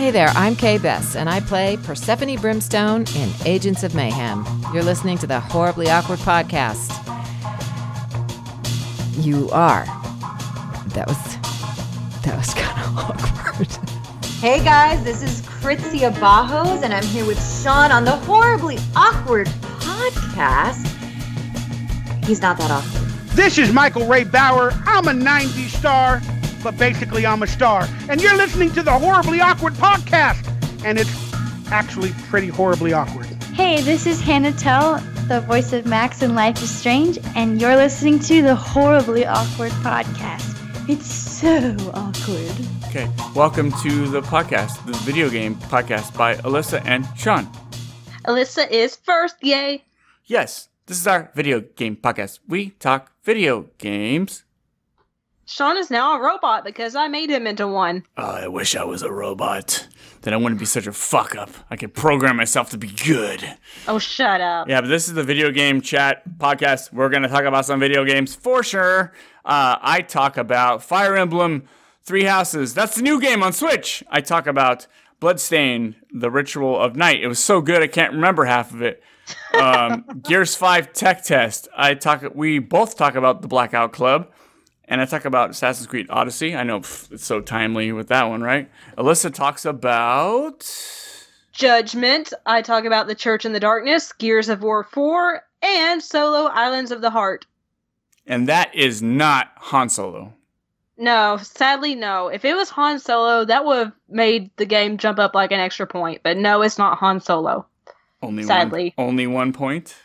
Hey there, I'm Kay Bess, and I play Persephone Brimstone in Agents of Mayhem. You're listening to the Horribly Awkward Podcast. You are. That was. That was kind of awkward. Hey guys, this is Krizia Bajos, and I'm here with Sean on the Horribly Awkward Podcast. He's not that awkward. This is Michael Ray Bauer. I'm a 90s star, but basically I'm a star. And you're listening to the Horribly Awkward podcast. And it's actually pretty horribly awkward. Hey, this is Hannah Telle, the voice of Max in Life is Strange, and you're listening to the Horribly Awkward Podcast. It's so awkward. Okay, welcome to the podcast, the video game podcast by Alyssa and Sean. Alyssa is first, yay! Yes, this is our video game podcast. We talk video games. Sean is now a robot because I made him into one. Oh, I wish I was a robot. Then I wouldn't be such a fuck up. I could program myself to be good. Oh, shut up. Yeah, but this is the video game chat podcast. We're going to talk about some video games for sure. Uh, I talk about Fire Emblem Three Houses. That's the new game on Switch. I talk about Bloodstained, The Ritual of Night. It was so good I can't remember half of it. Um, Gears 5 Tech Test. I talk. We both talk about the Blackout Club. And I talk about Assassin's Creed Odyssey. I know pff, it's so timely with that one, right? Alyssa talks about Judgment. I talk about The Church in the Darkness, Gears of War 4, and Solo Islands of the Heart. and that is not Han Solo. No, sadly, no. If it was Han Solo, that would have made the game jump up like an extra point. But no, it's not Han Solo. Only Sadly. one, only one point.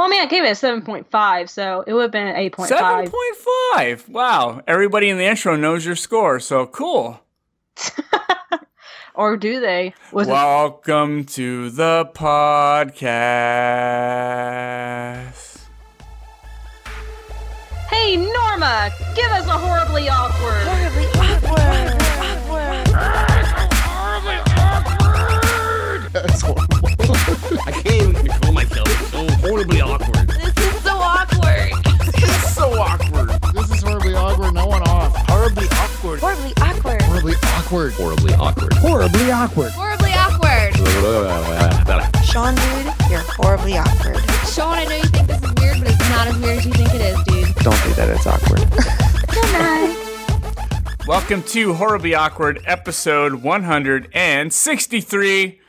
Well, I mean, I gave it a 7.5, so it would have been an 8.5. Seven point five. Wow! Everybody in the intro knows your score, so cool. Or do they? Was it Welcome to the podcast. Hey, Norma, give us a horribly awkward. That's awkward. Horribly awkward. Horribly awkward. Horribly awkward. Sean, dude, you're horribly awkward. Sean, I know you think this is weird, but it's not as weird as you think it is, dude. Don't do that. It's awkward. Good night. Welcome to Horribly Awkward, episode 163,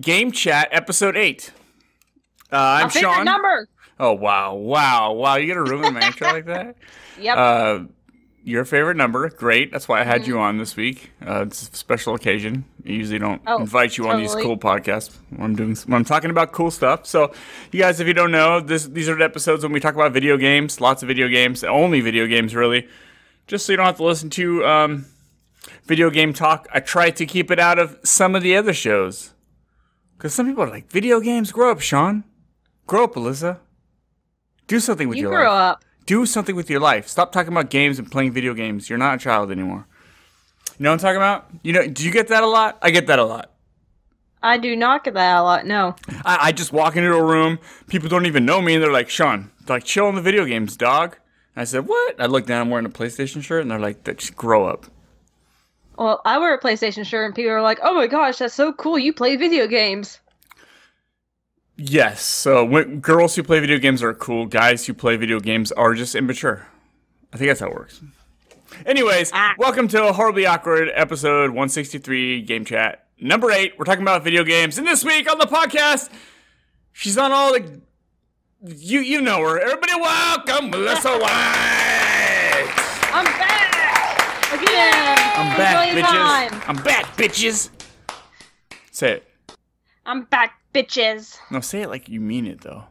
Game Chat, episode 8. Uh, I'm My favorite Sean. number. Oh, wow, wow, wow. You gonna ruin my intro like that? Yep. Uh, your favorite number, great. That's why I had Mm-hmm. you on this week. Uh, it's a special occasion. I usually don't Oh, invite you on these cool podcasts when I'm doing when I'm talking about cool stuff. So, you guys, if you don't know, this these are the episodes when we talk about video games, lots of video games, only video games, really. Just so you don't have to listen to um, video game talk. I try to keep it out of some of the other shows because some people are like, "Video games, grow up, Sean. Grow up, Alyssa. Do something with you your grew life." up. Do something with your life. Stop talking about games and playing video games. You're not a child anymore. You know what I'm talking about? You know, do you get that a lot? I get that a lot. I do not get that a lot. No. I, I just walk into a room, people don't even know me, and they're like, Sean, they're like, chill on the video games, dog. And I said, what? I look down, I'm wearing a PlayStation shirt, and they're like, just grow up. Well, I wear a PlayStation shirt, and people are like, "Oh my gosh, that's so cool! You play video games." Yes, so when, girls who play video games are cool. Guys who play video games are just immature. I think that's how it works. Anyways, ah. welcome to a horribly awkward episode 163 game chat number eight. We're talking about video games, and this week on the podcast, she's on all the. You you know her. Everybody, welcome Melissa White. I'm back again. I'm back, bitches. time. I'm back, bitches. Say it. I'm back, bitches. No, say it like you mean it though.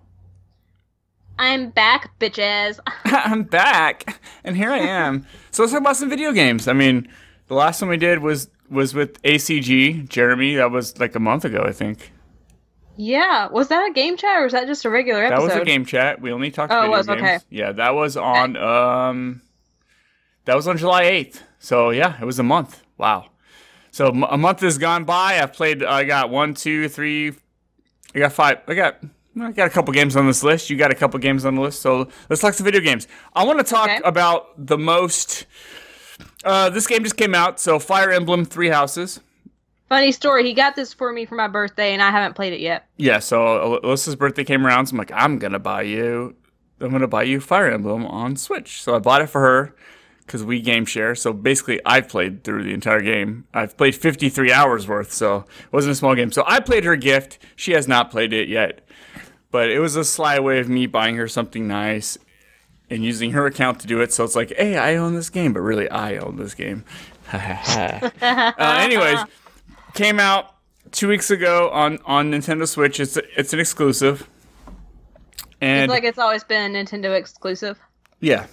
I'm back, bitches. I'm back, and here I am. so let's talk about some video games. I mean, the last one we did was was with ACG Jeremy. That was like a month ago, I think. Yeah, was that a game chat or was that just a regular episode? That was a game chat. We only talked Oh, it was? games. Okay. Yeah, that was on um, that was on July eighth. So yeah, it was a month. Wow. So a month has gone by. I've played. I got one, two, three. I got five. I got. I got a couple games on this list. You got a couple games on the list. So let's talk some video games. I want to talk Okay. about the most. Uh, this game just came out. So Fire Emblem Three Houses. Funny story. He got this for me for my birthday, and I haven't played it yet. Yeah, so Alyssa's birthday came around, so I'm like, I'm gonna buy you, I'm gonna buy you Fire Emblem on Switch. So I bought it for her because we game share. So basically, I've played through the entire game. I've played 53 hours worth, so it wasn't a small game. So I played her gift. She has not played it yet, but it was a sly way of me buying her something nice and using her account to do it. So it's like, hey, I own this game, but really, I own this game. uh, anyways, came out two weeks ago on on Nintendo Switch. It's it's an exclusive. And it's like it's always been a Nintendo exclusive. Yeah.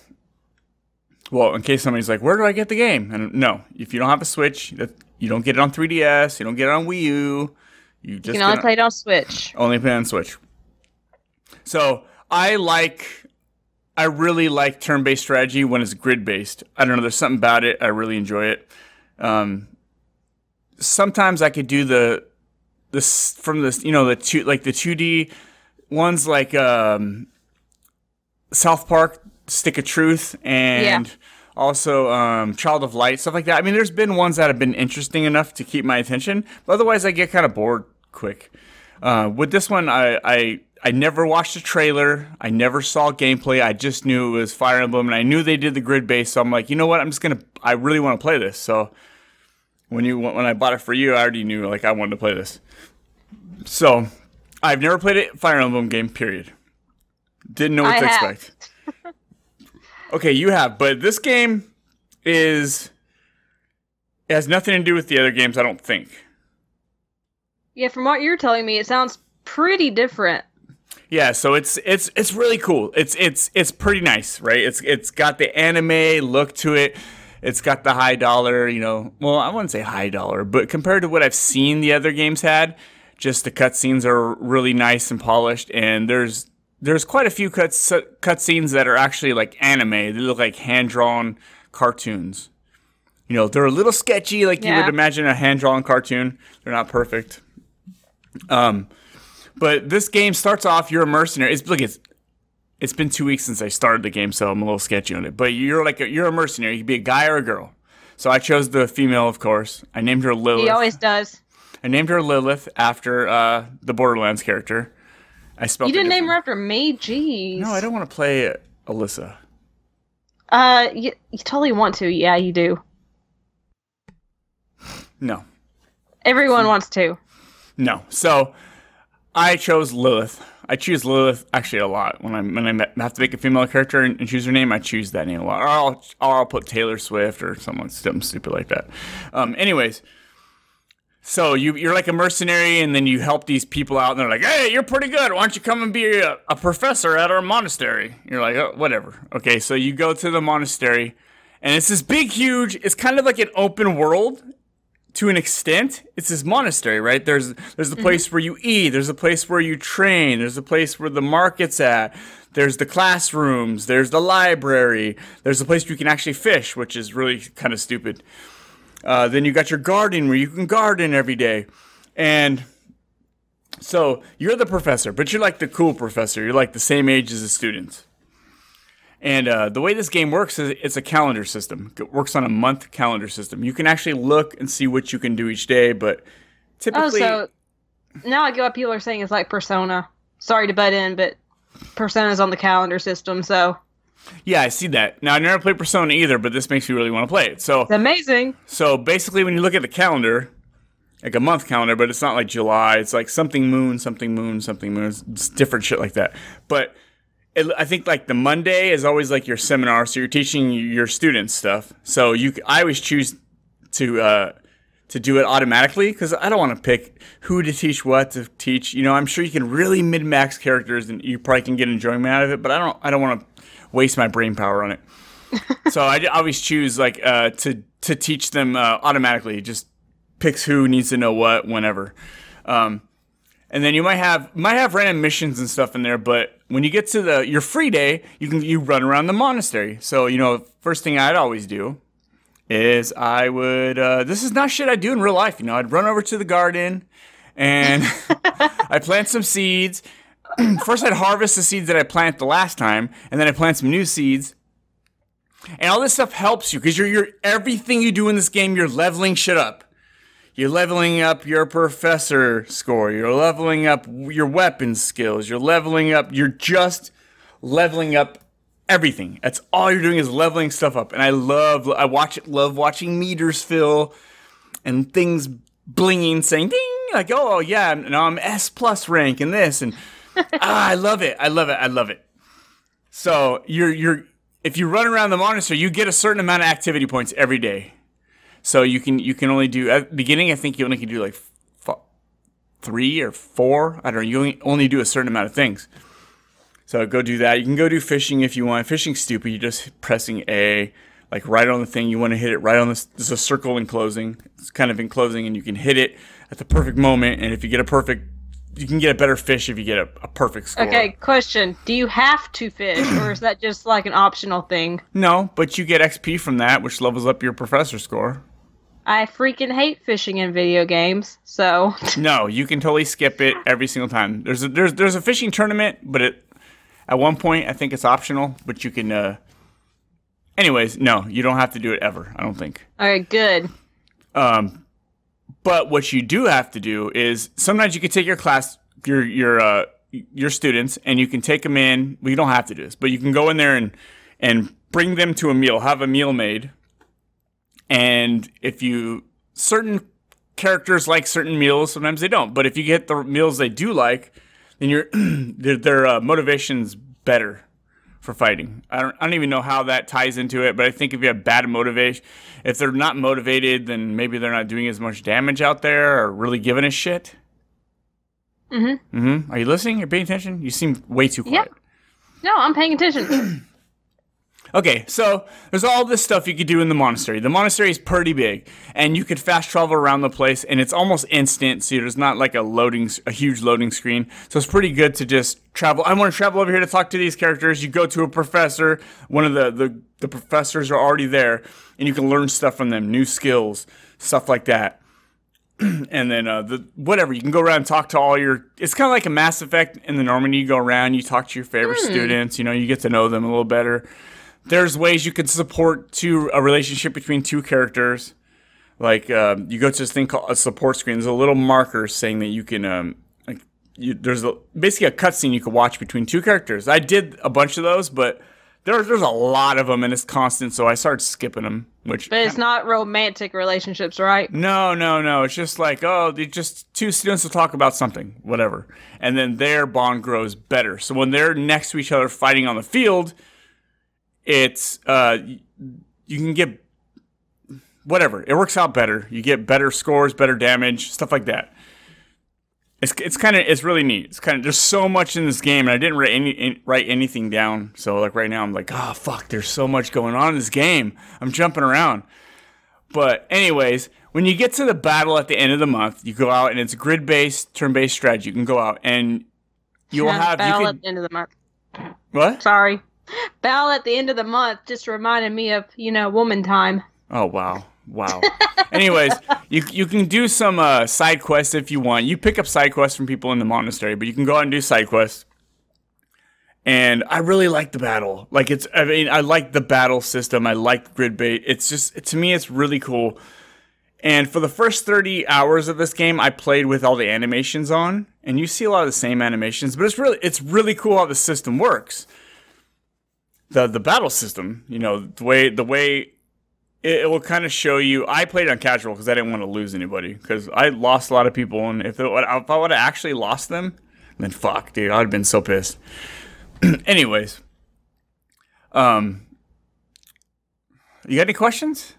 Well, in case somebody's like, "Where do I get the game?" and no, if you don't have a Switch, you don't get it on 3DS. You don't get it on Wii U. You just you can only play it on Switch. Only play on Switch. So I like I really like turn-based strategy when it's grid-based. I don't know. There's something about it. I really enjoy it. Um, sometimes I could do the this from this, you know, the two like the 2D ones like um, South Park, Stick of Truth, and. Yeah. Also, um, Child of Light, stuff like that. I mean, there's been ones that have been interesting enough to keep my attention, but otherwise, I get kind of bored quick. Uh, with this one, I, I I never watched a trailer. I never saw gameplay. I just knew it was Fire Emblem, and I knew they did the grid base. So I'm like, you know what? I'm just gonna. I really want to play this. So when you when I bought it for you, I already knew like I wanted to play this. So I've never played a Fire Emblem game. Period. Didn't know what I to have. expect. okay, you have, but this game is it has nothing to do with the other games. I don't think. Yeah, from what you're telling me, it sounds pretty different. Yeah, so it's it's it's really cool. It's it's it's pretty nice, right? It's it's got the anime look to it. It's got the high dollar, you know. Well, I wouldn't say high dollar, but compared to what I've seen the other games had, just the cutscenes are really nice and polished. And there's there's quite a few cuts cutscenes that are actually like anime. They look like hand drawn cartoons. You know, they're a little sketchy, like Yeah. you would imagine a hand drawn cartoon. They're not perfect. Um, but this game starts off. You're a mercenary. It's look. It's it's been two weeks since I started the game, so I'm a little sketchy on it. But you're like a, you're a mercenary. You can be a guy or a girl. So I chose the female, of course. I named her Lilith. He always does. I named her Lilith after uh, the Borderlands character. I spelled. You didn't name her after me. Jeez. No, I don't want to play Alyssa. Uh, you, you totally want to. Yeah, you do. No, Everyone wants to. no. So I chose Lilith. I choose Lilith actually a lot when I when I have to make a female character and, and choose her name. I choose that name a lot, or I'll or I'll put Taylor Swift or someone something stupid like that. Um, anyways, so you you're like a mercenary, and then you help these people out, and they're like, "Hey, you're pretty good. Why don't you come and be a, a professor at our monastery?" You're like, oh, "Whatever." Okay, so you go to the monastery, and it's this big, huge. It's kind of like an open world to an extent, it's this monastery, right? There's there's the mm-hmm. place where you eat, there's a place where you train, there's a place where the market's at, there's the classrooms, there's the library, there's a place where you can actually fish, which is really kind of stupid. Uh, then you got your garden where you can garden every day, and so you're the professor, but you're like the cool professor. You're like the same age as the students. And uh, the way this game works is it's a calendar system. It works on a month calendar system. You can actually look and see what you can do each day, but typically. Oh, so now I get what people are saying is like Persona. Sorry to butt in, but Persona's on the calendar system, so yeah, I see that. Now I never played Persona either, but this makes me really want to play it. So, it's amazing. so basically, when you look at the calendar, like a month calendar, but it's not like July. It's like something moon, something moon, something moon. It's- different shit like that. But it, I think like the Monday is always like your seminar, so you're teaching your students stuff. So you, I always choose to uh, to do it automatically because I don't want to pick who to teach what to teach. You know, I'm sure you can really min max characters and you probably can get enjoyment out of it, but I don't. I don't want to waste my brain power on it. so I always choose like uh, to to teach them uh, automatically. It Just picks who needs to know what whenever. Um, and then you might have might have random missions and stuff in there, but when you get to the your free day, you can you run around the monastery. So you know, first thing I'd always do is I would uh, this is not shit I do in real life. You know, I'd run over to the garden and I plant some seeds. first, I'd harvest the seeds that I planted the last time, and then I plant some new seeds. And all this stuff helps you because you're, you're everything you do in this game, you're leveling shit up. you're leveling up your professor score. You're leveling up your weapon skills. You're leveling up. You're just leveling up everything. That's all you're doing is leveling stuff up. And I love. I watch it. Love watching meters fill and things blinging, saying ding. Like oh yeah, now I'm S plus rank in this, and ah, I love it. I love it. I love it. So you're you're if you run around the monastery, you get a certain amount of activity points every day. So you can you can only do at beginning. I think you only can do like f- three or four. I don't know. You only, do a certain amount of things. So go do that. You can go do fishing if you want. Fishing's stupid. You're just pressing A, like right on the thing. You want to hit it right on this. There's a circle in closing. It's kind of in closing, and you can hit it at the perfect moment. And if you get a perfect, you can get a better fish if you get a, a perfect score. Okay, question. Do you have to fish, or is that just like an optional thing? No, but you get XP from that, which levels up your professor score. I freaking hate fishing in video games, so. No, you can totally skip it every single time. There's a, there's there's a fishing tournament, but it at one point I think it's optional, but you can. uh Anyways, no, you don't have to do it ever. I don't think. Alright, good. Um, but what you do have to do is sometimes you can take your class, your your uh, your students, and you can take them in. You don't have to do this, but you can go in there and and bring them to a meal, have a meal made, and if you certain characters like certain meals, sometimes they don't. But if you get the meals they do like, then your their, their uh, motivation's better for fighting. I don't, I don't even know how that ties into it, but I think if you have bad motivation, if they're not motivated, then maybe they're not doing as much damage out there or really giving a shit. Mm-hmm. Mm-hmm. Are you listening? You're paying attention? You seem way too quiet. Yep. No, I'm paying attention. Okay, so there's all this stuff you could do in the monastery. The monastery is pretty big, and you could fast travel around the place, and it's almost instant. So there's not like a loading, a huge loading screen. So it's pretty good to just travel. I want to travel over here to talk to these characters. You go to a professor. One of the the, the professors are already there, and you can learn stuff from them, new skills, stuff like that. and then uh, the whatever you can go around and talk to all your. It's kind of like a Mass Effect in the Normandy. You go around, you talk to your favorite Hmm. students. You know, you get to know them a little better there's ways you could support two a relationship between two characters. Like uh, you go to this thing called a support screen. There's a little marker saying that you can um, like you, there's a, basically a cutscene you could watch between two characters. I did a bunch of those, but there's there's a lot of them and it's constant. So I started skipping them. Which but it's not romantic relationships, right? no, no, no. It's just like, oh, they just two students will talk about something, whatever. And then their bond grows better. So when they're next to each other fighting on the field, it's uh you can get whatever. It works out better. You get better scores, better damage, stuff like that. It's, it's kind of it's really neat. It's kind of there's so much in this game, and I didn't write any in- write anything down. So like right now, I'm like, oh fuck, there's so much going on in this game. I'm jumping around. But anyways, when you get to the battle at the end of the month, you go out and it's grid based, turn based strategy. You can go out and you'll have you battle can at the end of the month. what? Sorry. Battle at the end of the month just reminded me of, you know, woman time. Oh wow, wow. Anyways, you you can do some uh, side quests if you want. You pick up side quests from people in the monastery, but you can go out and do side quests. And I really like the battle. Like it's, I mean, I like the battle system. I like grid bait. It's just to me, it's really cool. And for the first 30 hours of this game, I played with all the animations on, and you see a lot of the same animations, but it's really it's really cool how the system works. The the battle system, you know, the way the way it, it will kind of show you. I played on casual because I didn't want to lose anybody because I lost a lot of people, and if, it, if I would have actually lost them, then fuck, dude, I'd have been so pissed. Anyways, um, you got any questions?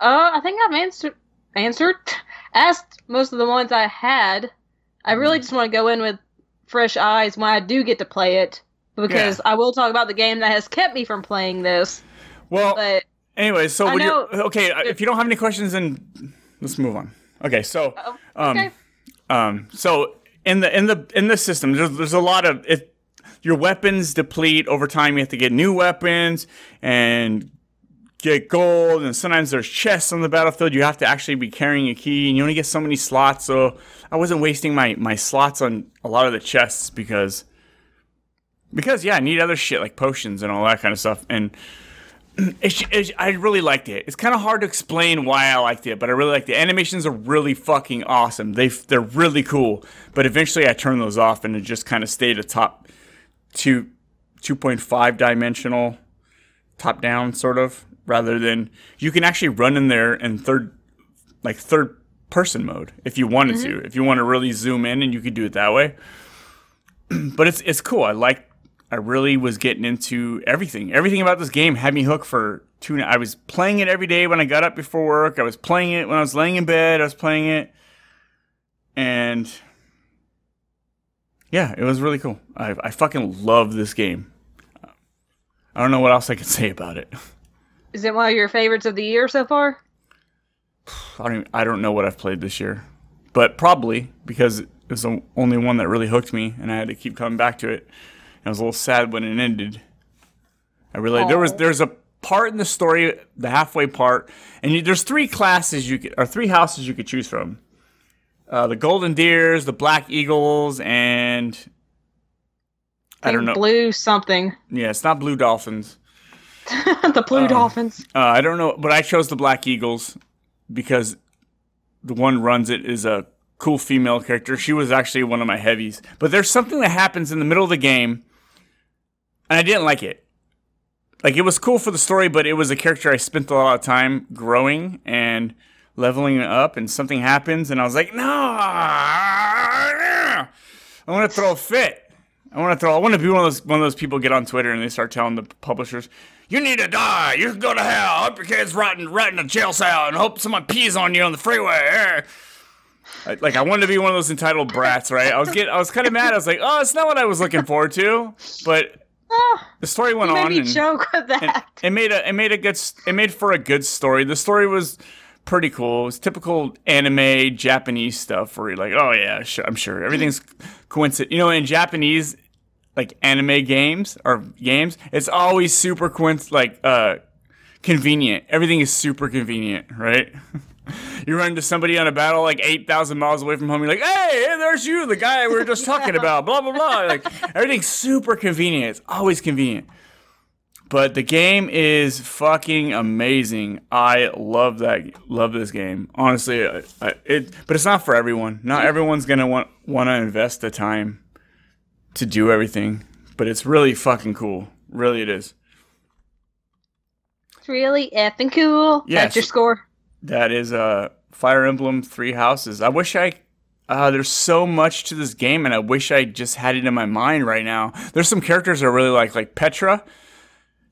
Uh, I think I've answered answered asked most of the ones I had. I Mm. really just want to go in with fresh eyes when I do get to play it because I will talk about the game that has kept me from playing this. Well, But Anyways, so when know- you're okay, uh, if you don't have any questions, then let's move on. Okay, so um, Oh, okay. um, so in the in the in the system, there's there's a lot of it. Your weapons deplete over time. You have to get new weapons and get gold, and sometimes there's chests on the battlefield. You have to actually be carrying a key, and you only get so many slots. So I wasn't wasting my my slots on a lot of the chests because because yeah, I need other shit like potions and all that kind of stuff. And It's, it's, I really liked it. It's kind of hard to explain why I liked it, but I really liked it. Animations are really fucking awesome. They they're really cool. But eventually, I turned those off, and it just kind of stayed a top two, two point five dimensional, top down sort of, rather than you can actually run in there in third, like third person mode if you wanted mm-hmm. to. If you want to really zoom in, and you could do it that way. but it's it's cool. I like I really was getting into everything. Everything about this game had me hooked for two. I was playing it every day when I got up before work. I was playing it when I was laying in bed. I was playing it, and yeah, it was really cool. I, I fucking love this game. I don't know what else I could say about it. Is it one of your favorites of the year so far? I don't. Even, I don't know what I've played this year, but probably because it was the only one that really hooked me, and I had to keep coming back to it. I was a little sad when it ended. I really there was there's a part in the story, the halfway part, and you, there's three classes you could or three houses you could choose from. Uh, the Golden Deers, the Black Eagles, and I don't know. Blue something. Yeah, it's not Blue Dolphins. the Blue Dolphins. Uh, I don't know, but I chose the Black Eagles because the one runs it is a cool female character. She was actually one of my heavies. But there's something that happens in the middle of the game, and I didn't like it. Like it was cool for the story, but it was a character I spent a lot of time growing and leveling up, and something happens, and I was like, no, I want to throw a fit. I want to throw. I want to be one of those one of those people get on Twitter and they start telling the publishers, "You need to die. You can go to hell. Hope your kid's rotting, rotting in a jail cell, and hope someone pees on you on the freeway." I- Like I wanted to be one of those entitled brats, right? I was get, I was kind of mad. I was like, "Oh, it's not what I was looking forward to," but the story went on. and- joke with that. it made a it made a good it made for a good story. The story was pretty cool. It was typical anime Japanese stuff where you're like, oh yeah, sure, I'm sure everything's coincident. You know, in Japanese like anime games or games, it's always super coinc- like uh convenient. Everything is super convenient, right? you run into somebody on a battle like 8,000 miles away from home. You're like, hey, there's you, the guy we were just talking about, blah, blah, blah. Like, everything's super convenient. It's always convenient. But the game is fucking amazing. I love that. Love this game. Honestly, I, I, it. But it's not for everyone. Not everyone's gonna want want to invest the time to do everything. But it's really fucking cool. Really, it is. It's really effing cool. Yes. That's your score. That is uh, Fire Emblem Three Houses. I wish I. Uh, there's so much to this game, and I wish I just had it in my mind right now. There's some characters I really like, like Petra.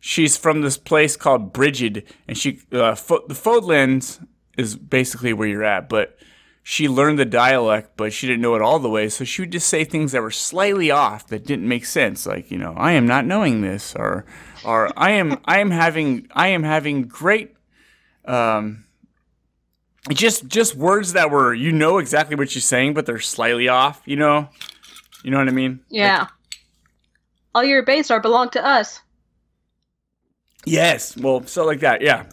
She's from this place called Brigid, and she uh, Fo- the Fodlands is basically where you're at, but she learned the dialect, but she didn't know it all the way, so she would just say things that were slightly off that didn't make sense, like you know, I am not knowing this, or or I am I am having I am having great um just just words that were you know exactly what she's saying but they're slightly off you know? You know what i mean? Yeah. All your base art belong to us. yes. Well so like that yeah.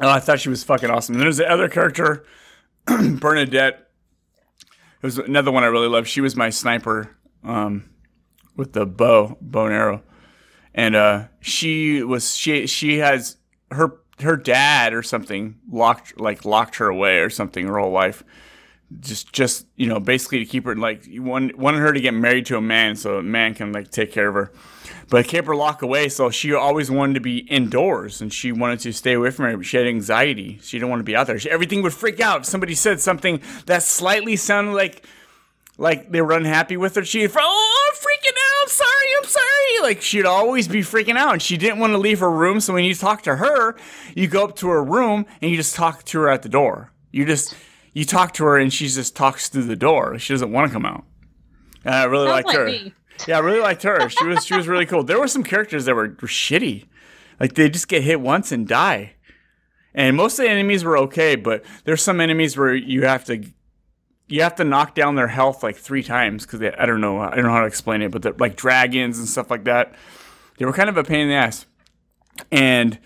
Oh, i thought she was fucking awesome. And there's the other character bernadette. It was another one i really loved. She was my sniper um with the bow bow and arrow. And uh she was she she has her her dad or something locked like locked her away or something her whole life. Just just you know basically to keep her like you want, wanted her to get married to a man so a man can like take care of her. But kept her locked away so she always wanted to be indoors and she wanted to stay away from her but she had anxiety. She didn't want to be out there. She, everything would freak out. If somebody said something that slightly sounded like like they were unhappy with her. She'd oh i'm freaking out i'm sorry. Like she'd always be freaking out. And she didn't want to leave her room so when you talk to her you go up to her room and you just talk to her at the door. You just you talk to her and she just talks through the door. She doesn't want to come out. And i really Sounds liked like her. me. yeah i really liked her. She was she was really cool. There were some characters that were, were shitty. Like they just get hit once and die. And most of the enemies were okay but there's some enemies where you have to you have to knock down their health like three times because I don't know I don't know how to explain it, but they're like dragons and stuff like that. They were kind of a pain in the ass, and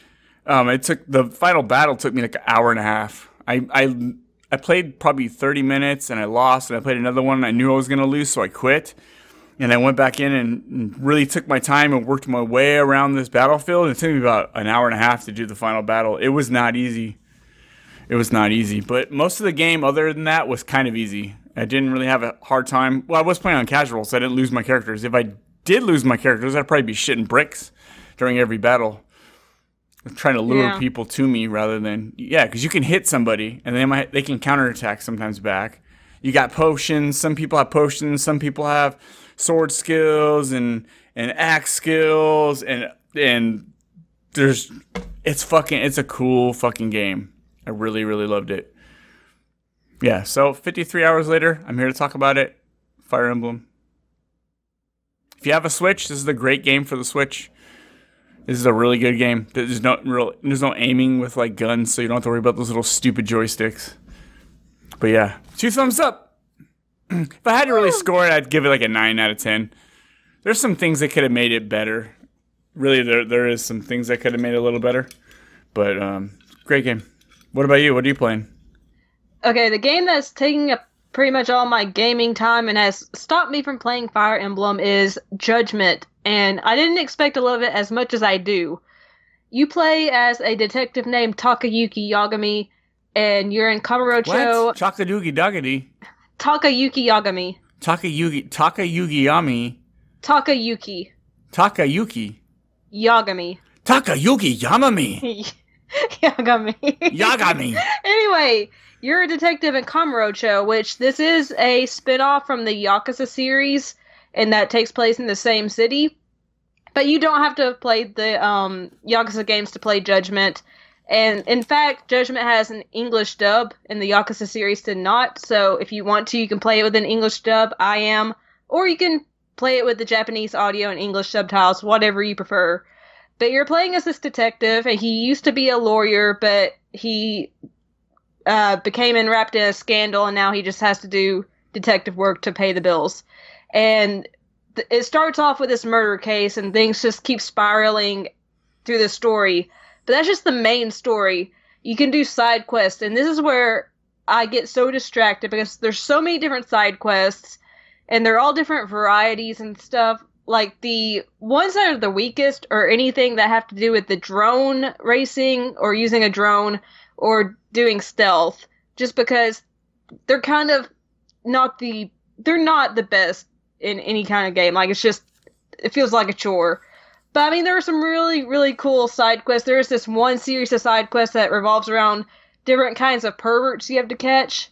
um, it took the final battle took me like an hour and a half. I I I played probably thirty minutes and I lost, and I played another one. And I knew I was gonna lose, so I quit. and I went back in and, and really took my time and worked my way around this battlefield. It took me about an hour and a half to do the final battle. It was not easy. It was not easy, but most of the game, other than that, was kind of easy. I didn't really have a hard time. Well, I was playing on casual, so I didn't lose my characters. If I did lose my characters, I'd probably be shitting bricks during every battle, trying to lure Yeah. people to me rather than yeah, because you can hit somebody and they might they can counterattack sometimes back. You got potions. Some people have potions. Some people have sword skills and and axe skills and and there's it's fucking it's a cool fucking game. I really really loved it. Yeah, so 53 hours later, I'm here to talk about it. Fire Emblem. If you have a Switch, this is a great game for the Switch. This is a really good game. There's no real there's no aiming with like guns, so you don't have to worry about those little stupid joysticks. But yeah, two thumbs up. if I had to really score it, I'd give it like a nine out of ten. There's some things that could have made it better. Really, there there is some things that could have made it a little better. But um, great game. What about you? What are you playing? Okay, the game that's taking up pretty much all my gaming time and has stopped me from playing Fire Emblem is Judgment, and I didn't expect to love it as much as I do. You play as a detective named Takayuki Yagami, and you're in Kamurocho. What? Chakadugi Dagadi. Takayuki Yagami. Takayugi Takayugi Yami. Takayuki Takayuki. Yagami. Takayuki Yamami. Yagami. Yagami. anyway, you're a detective in Kamurocho, which this is a spin-off from the Yakuza series, and that takes place in the same city. But you don't have to have played the um, Yakuza games to play Judgment. And in fact, Judgment has an English dub, and the Yakuza series did not. So if you want to, you can play it with an English dub. I am, or you can play it with the Japanese audio and English subtitles, whatever you prefer. But you're playing as this detective, and he used to be a lawyer, but he uh, became enwrapped in a scandal, and now he just has to do detective work to pay the bills. And th- it starts off with this murder case, and things just keep spiraling through the story. But that's just the main story. You can do side quests, and this is where I get so distracted because there's so many different side quests, and they're all different varieties and stuff. Like the ones that are the weakest or anything that have to do with the drone racing or using a drone or doing stealth, just because they're kind of not the they're not the best in any kind of game. Like it's just it feels like a chore. But I mean, there are some really really cool side quests. There is this one series of side quests that revolves around different kinds of perverts you have to catch,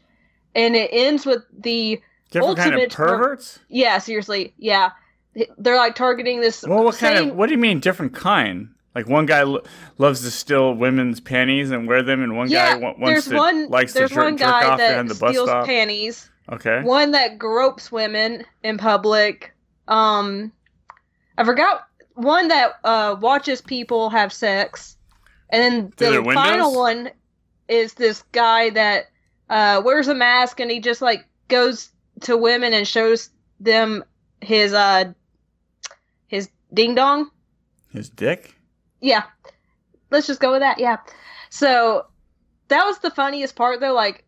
and it ends with the Different kind of ultimate per- perverts? yeah, seriously, yeah. They're like targeting this. Well, what kind of? What do you mean different kind? Like one guy lo- loves to steal women's panties and wear them, and one yeah, guy wa- wants to one. likes to jerk, one jerk guy off that the bus steals stop. panties. Okay. One that gropes women in public. Um, I forgot one that uh watches people have sex, and then the final one is this guy that uh wears a mask and he just like goes to women and shows them his uh his ding dong. His dick. Yeah. Let's just go with that. Yeah. So that was the funniest part though, like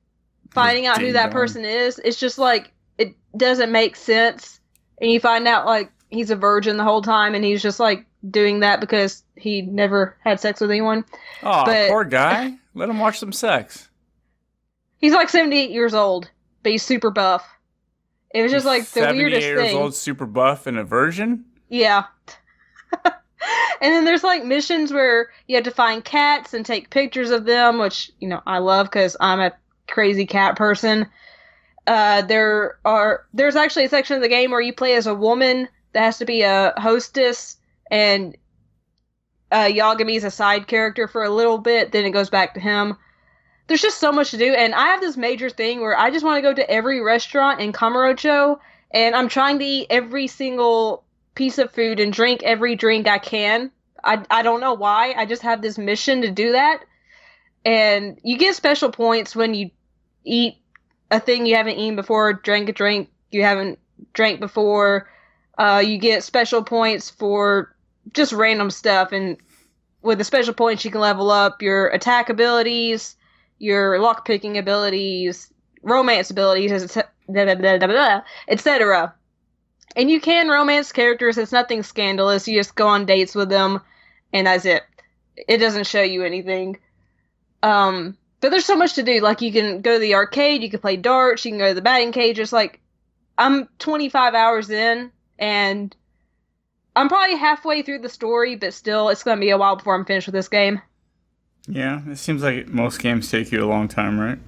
finding out who that dong. person is. It's just like it doesn't make sense. And you find out like he's a virgin the whole time and he's just like doing that because he never had sex with anyone. Oh, But- poor guy. Let him watch some sex. He's like 78 years old, but he's super buff. It was just like the 78 weirdest years thing. old, super buff, and a virgin. Yeah. and then there's like missions where you have to find cats and take pictures of them, which, you know, I love because I'm a crazy cat person. Uh, there are there's actually a section of the game where you play as a woman that has to be a hostess and uh, Yagami's a side character for a little bit, then it goes back to him. There's just so much to do, and I have this major thing where I just want to go to every restaurant in Kamurocho, and I'm trying to eat every single piece of food and drink every drink I can. I, I don't know why. I just have this mission to do that. And you get special points when you eat a thing you haven't eaten before, drink a drink you haven't drank before. Uh, you get special points for just random stuff. And with the special points, you can level up your attack abilities, your lockpicking abilities, romance abilities, etc. And you can romance characters. It's nothing scandalous. You just go on dates with them, and that's it. It doesn't show you anything. Um, but there's so much to do. Like you can go to the arcade, you can play darts, you can go to the batting cage. It's Like I'm 25 hours in, and I'm probably halfway through the story, but still, it's going to be a while before I'm finished with this game. Yeah, it seems like most games take you a long time, right?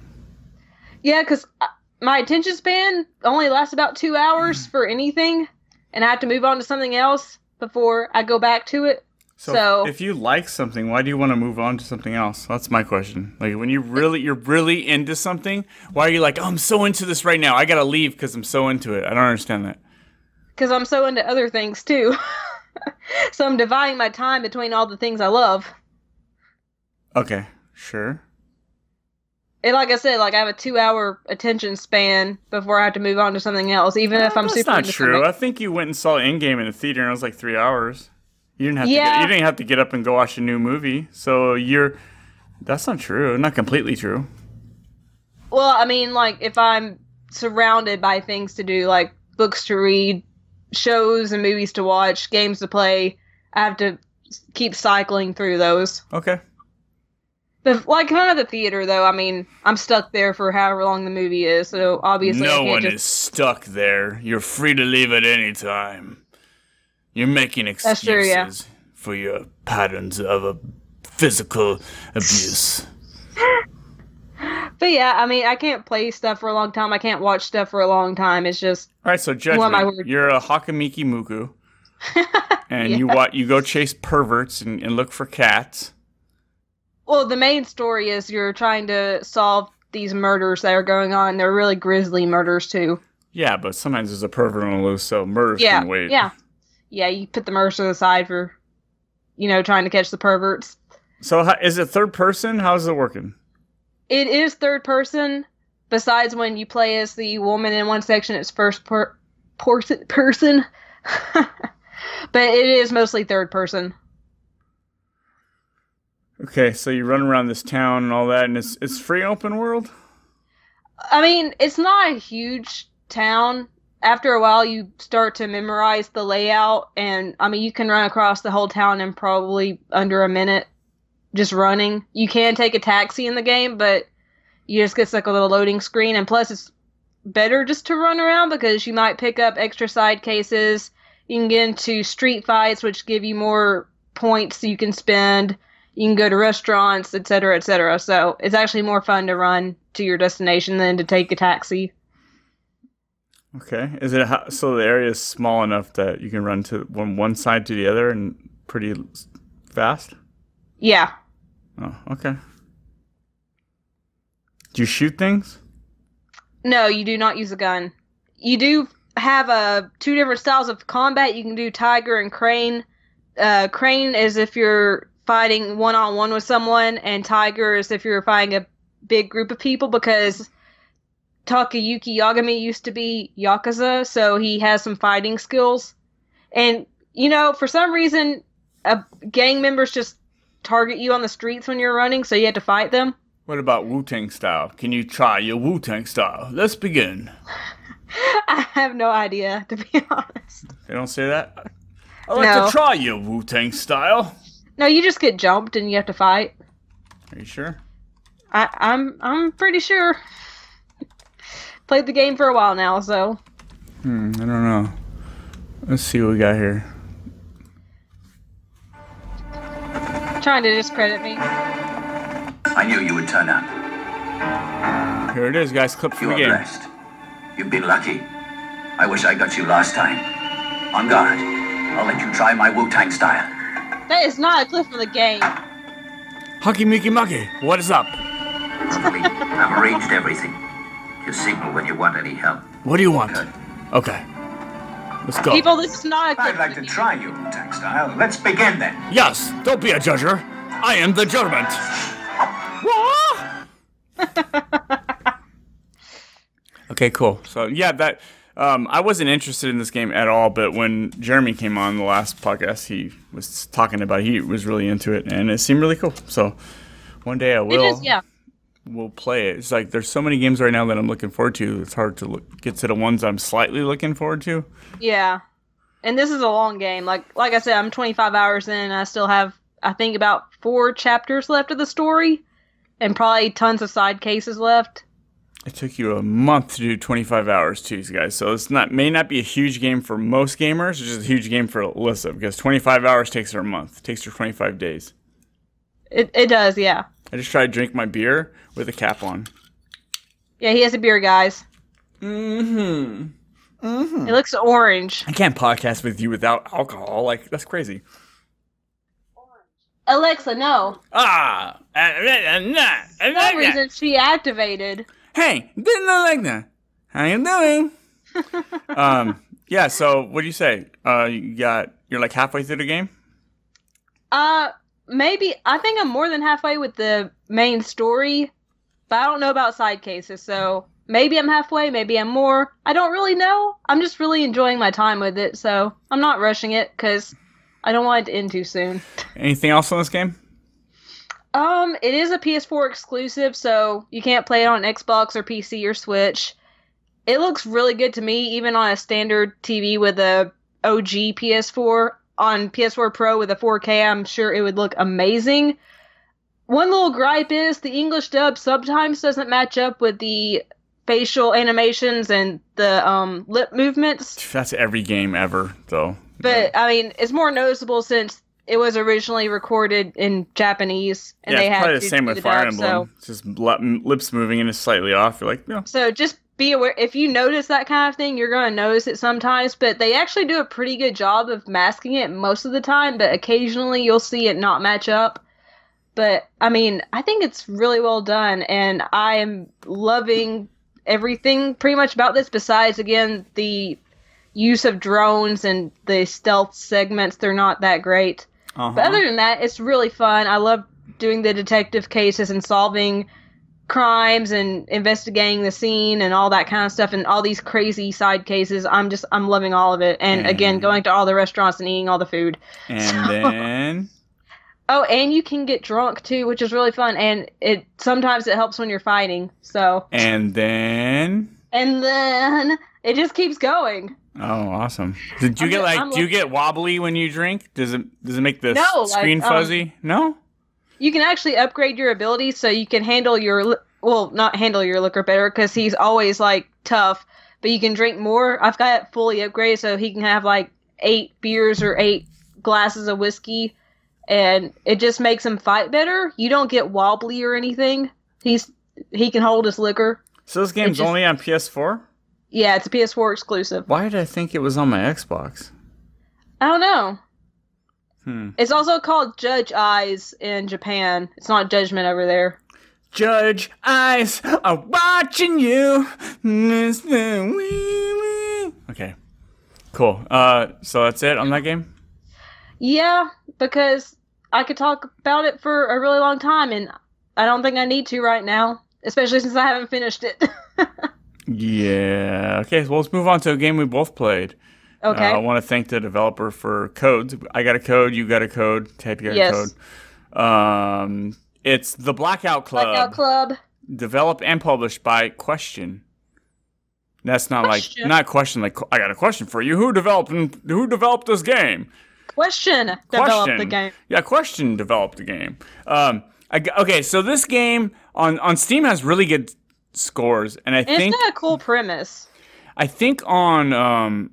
Yeah, because my attention span only lasts about two hours mm. for anything, and I have to move on to something else before I go back to it. So, So- if you like something, why do you want to move on to something else? That's my question. Like when you really you're really into something, why are you like, oh, I'm so into this right now. I gotta leave because I'm so into it. I don't understand that. Because I'm so into other things too. so I'm dividing my time between all the things I love. Okay, sure. And like I said, like I have a two hour attention span before I have to move on to something else, even if uh, I'm That's super not true. something. I think you went and saw Endgame in the theater, and it was like three hours. You didn't have to. Get, you didn't have to get up and go watch a new movie. So you're. That's not true. Not completely true. Well, I mean, like if I'm surrounded by things to do, like books to read, shows and movies to watch, games to play, I have to keep cycling through those. Okay. But like if I'm the theater, though, I mean, I'm stuck there for however long the movie is, so obviously no one just. is stuck there. You're free to leave at any time. You're making excuses true, yeah. for your patterns of a physical abuse. But yeah, I mean, I can't play stuff for a long time. I can't watch stuff for a long time. It's just All right, so judgment. You're a Hakamiki Muku, and you Yeah. what? You go chase perverts and, and look for cats. Well, the main story is you're trying to solve these murders that are going on. They're really grisly murders too. Yeah, but sometimes there's a pervert on the loose, so murders yeah, can wait. yeah, yeah. You put the murders to the side for, you know, trying to catch the perverts. So how, is it third person? How's it working? It is third person. Besides, when you play as the woman in one section, it's first per- person. person. but it is mostly third person. Okay, so you run around this town and all that, and it's it's free open world. I mean, it's not a huge town. After a while, you start to memorize the layout, and I mean, you can run across the whole town in probably under a minute just running. You can take a taxi in the game, but you just get like a little loading screen, and plus, it's better just to run around because you might pick up extra side cases. You can get into street fights, which give you more points you can spend. You can go to restaurants, etc., etc. So it's actually more fun to run to your destination than to take a taxi. Okay, is it so the area is small enough that you can run to one one side to the other and pretty fast? Yeah. Oh, okay. Do you shoot things? No, you do not use a gun. You do have uh, two different styles of combat. You can do Tiger and Crane. Uh, Crane is if you're fighting one on one with someone, and Tiger is if you're fighting a big group of people because Takayuki Yagami used to be Yakuza, so he has some fighting skills. And, you know, for some reason, uh, gang members just target you on the streets when you're running, so you have to fight them. What about Wu Tang style? Can you try your Wu Tang style? Let's begin. I have no idea, to be honest. They don't say that. I'd like No. to try your Wu Tang style. No, you just get jumped and you have to fight. Are you sure? I, I'm I'm pretty sure. Played the game for a while now, so Hmm, I don't know. Let's see what we got here. trying to discredit me. I knew you would turn up. Here it is, guys. Clip from You the are game. blessed. You've been lucky. I wish I got you last time. On guard. I'll let you try my Wu-Tang style. That is not a clip from the game. Hucky Mickey Mucky, what is up? Luckily, I've arranged everything. Just signal when you want any help. What do you want? Okay. Let's go. People, this is not a clip. I'd like to try you, Wu-Tang. Let's begin then. Yes, don't be a judger. I am the judgment. okay, cool. So yeah, that um, I wasn't interested in this game at all, but when Jeremy came on the last podcast, he was talking about it. he was really into it, and it seemed really cool. So one day I will. is, yeah. will play it. It's like there's so many games right now that I'm looking forward to. It's hard to look, get to the ones I'm slightly looking forward to. Yeah. And this is a long game. Like like I said, I'm 25 hours in and I still have I think about 4 chapters left of the story and probably tons of side cases left. It took you a month to do 25 hours too, guys. So it's not may not be a huge game for most gamers. It's just a huge game for Alyssa because 25 hours takes her a month. It takes her 25 days. It it does, yeah. I just tried to drink my beer with a cap on. Yeah, he has a beer, guys. Mm-hmm. Mm-hmm. It looks orange. I can't podcast with you without alcohol. Like that's crazy. Alexa, no. Ah, uh, uh, nah, For some reason she activated. Hey, didn't know like that. How you doing? um, yeah. So, what do you say? Uh, you got you're like halfway through the game. Uh, maybe I think I'm more than halfway with the main story, but I don't know about side cases. So maybe I'm halfway, maybe I'm more. I don't really know. I'm just really enjoying my time with it, so I'm not rushing it because I don't want it to end too soon. Anything else in this game? Um, it is a PS4 exclusive, so you can't play it on Xbox or PC or Switch. It looks really good to me, even on a standard TV with a OG PS4. On PS4 Pro with a 4K, I'm sure it would look amazing. One little gripe is the English dub sometimes doesn't match up with the facial animations and the um, lip movements. That's every game ever, though. But I mean, it's more noticeable since it was originally recorded in Japanese, and yeah, they had probably to the same with the Fire dub, Emblem. So, It's just lip- lips moving and it's slightly off. You're like, no. so just be aware if you notice that kind of thing, you're going to notice it sometimes. But they actually do a pretty good job of masking it most of the time. But occasionally you'll see it not match up. But I mean, I think it's really well done, and I am loving everything pretty much about this. Besides, again, the use of drones and the stealth segments, they're not that great. Uh-huh. But other than that, it's really fun. I love doing the detective cases and solving crimes and investigating the scene and all that kind of stuff and all these crazy side cases. I'm just I'm loving all of it. And again, going to all the restaurants and eating all the food. And then Oh, and you can get drunk too, which is really fun. And it sometimes it helps when you're fighting. So and then and then it just keeps going. oh, awesome. Did you I'm get like I'm do you get wobbly when you drink? Does it does it make the No, like, screen um, fuzzy? no. you can actually upgrade your abilities so you can handle your well not handle your liquor better because he's always like tough but you can drink more i've got it fully upgraded so he can have like eight beers or eight glasses of whiskey and it just makes him fight better you don't get wobbly or anything he's he can hold his liquor So this game's just- only on PS4? Yeah it's a ps4 exclusive Why did I think it was on my Xbox? i don't know Hmm. it's also called judge eyes in japan it's not judgment over there Judge eyes are watching you. Mr. Wee Okay. Cool. Uh so that's it on that game? Yeah, because I could talk about it for a really long time, and I don't think I need to right now, especially since I haven't finished it. Yeah. Okay, well let's move on to a game we both played. okay. Uh, I want to thank the developer for codes. I got a code, you got a code, Ted got Yes. a code. Um it's the Blackout Club. Blackout Club. developed and published by Question. That's not Question? like not question like I got a question for you. Who developed who developed this game? Question developed Question. the game. Yeah, Question developed the game. Um, I okay, so this game on on Steam has really good scores, and I And think it's a cool premise. I think on um,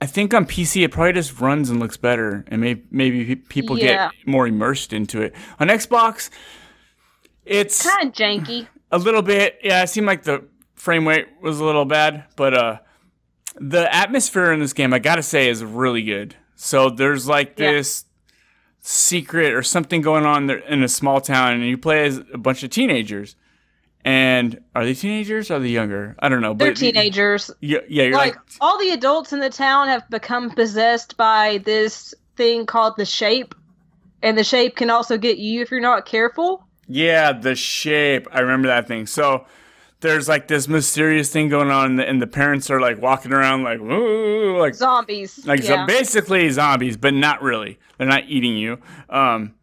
I think on PC it probably just runs and looks better, and maybe maybe people Yeah. get more immersed into it. On Xbox, it's Kind of janky. a little bit. Yeah, it seemed like the frame rate was a little bad, but uh, the atmosphere in this game, I gotta say, is really good. So there's like Yeah. this secret or something going on there in a small town, and you play as a bunch of teenagers. And are they teenagers? Or are they younger? I don't know. They're but teenagers. Yeah, yeah. You're Like, like, all the adults in the town have become possessed by this thing called the shape. And the shape can also get you if you're not careful. Yeah, the shape. I remember that thing. So there's like this mysterious thing going on, and the, and the parents are like walking around like, Woo, like Zombies. like yeah. so basically zombies, but not really. They're not eating you. Um,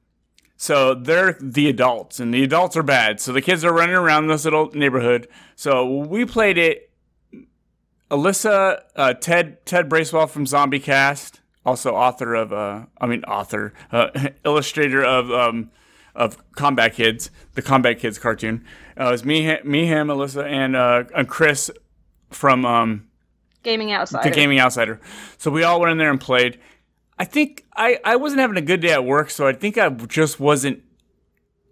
So they're the adults, and the adults are bad. So the kids are running around this little neighborhood. So we played it. Alyssa, uh, Ted, Ted Bracewell from Zombie Cast, also author of, uh, I mean, author, uh, illustrator of, um, of Combat Kids, the Combat Kids cartoon. Uh, it was me, me, him, Alyssa, and, uh, and Chris from, um, Gaming Outsider. the Gaming Outsider. So we all went in there and played. I think I, I wasn't having a good day at work, so I think I just wasn't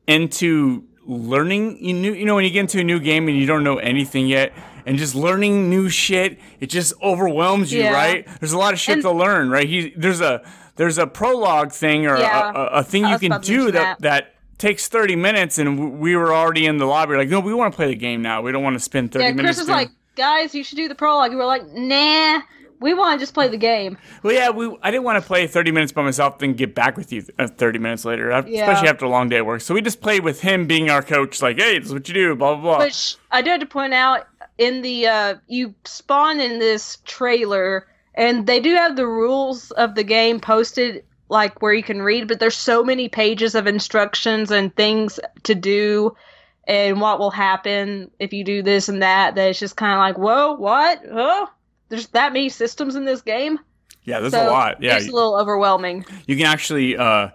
into learning. You knew, you know, when you get into a new game and you don't know anything yet, and just learning new shit, it just overwhelms you, Yeah. right? There's a lot of shit And- to learn, right? He there's a there's a prologue thing or Yeah. a, a, a thing you can do mention that, that takes 30 minutes, and we were already in the lobby. Like, no, we want to play the game now. We don't want to spend 30 yeah, minutes. Chris was doing- like, guys, you should do the prologue. You were like, nah, we want to just play the game. Well, yeah, we. I didn't want to play 30 minutes by myself, then get back with you uh, 30 minutes later, Yeah. especially after a long day at work. So we just played with him being our coach, like, hey, this is what you do, blah, blah, blah. Which I do have to point out in the uh you spawn in this trailer and they do have the rules of the game posted like where you can read, but there's so many pages of instructions and things to do and what will happen if you do this and that that it's just kind of like, whoa, what? Oh, there's that many systems in this game. yeah, there's So a lot. Yeah, it's a little overwhelming. you can actually uh,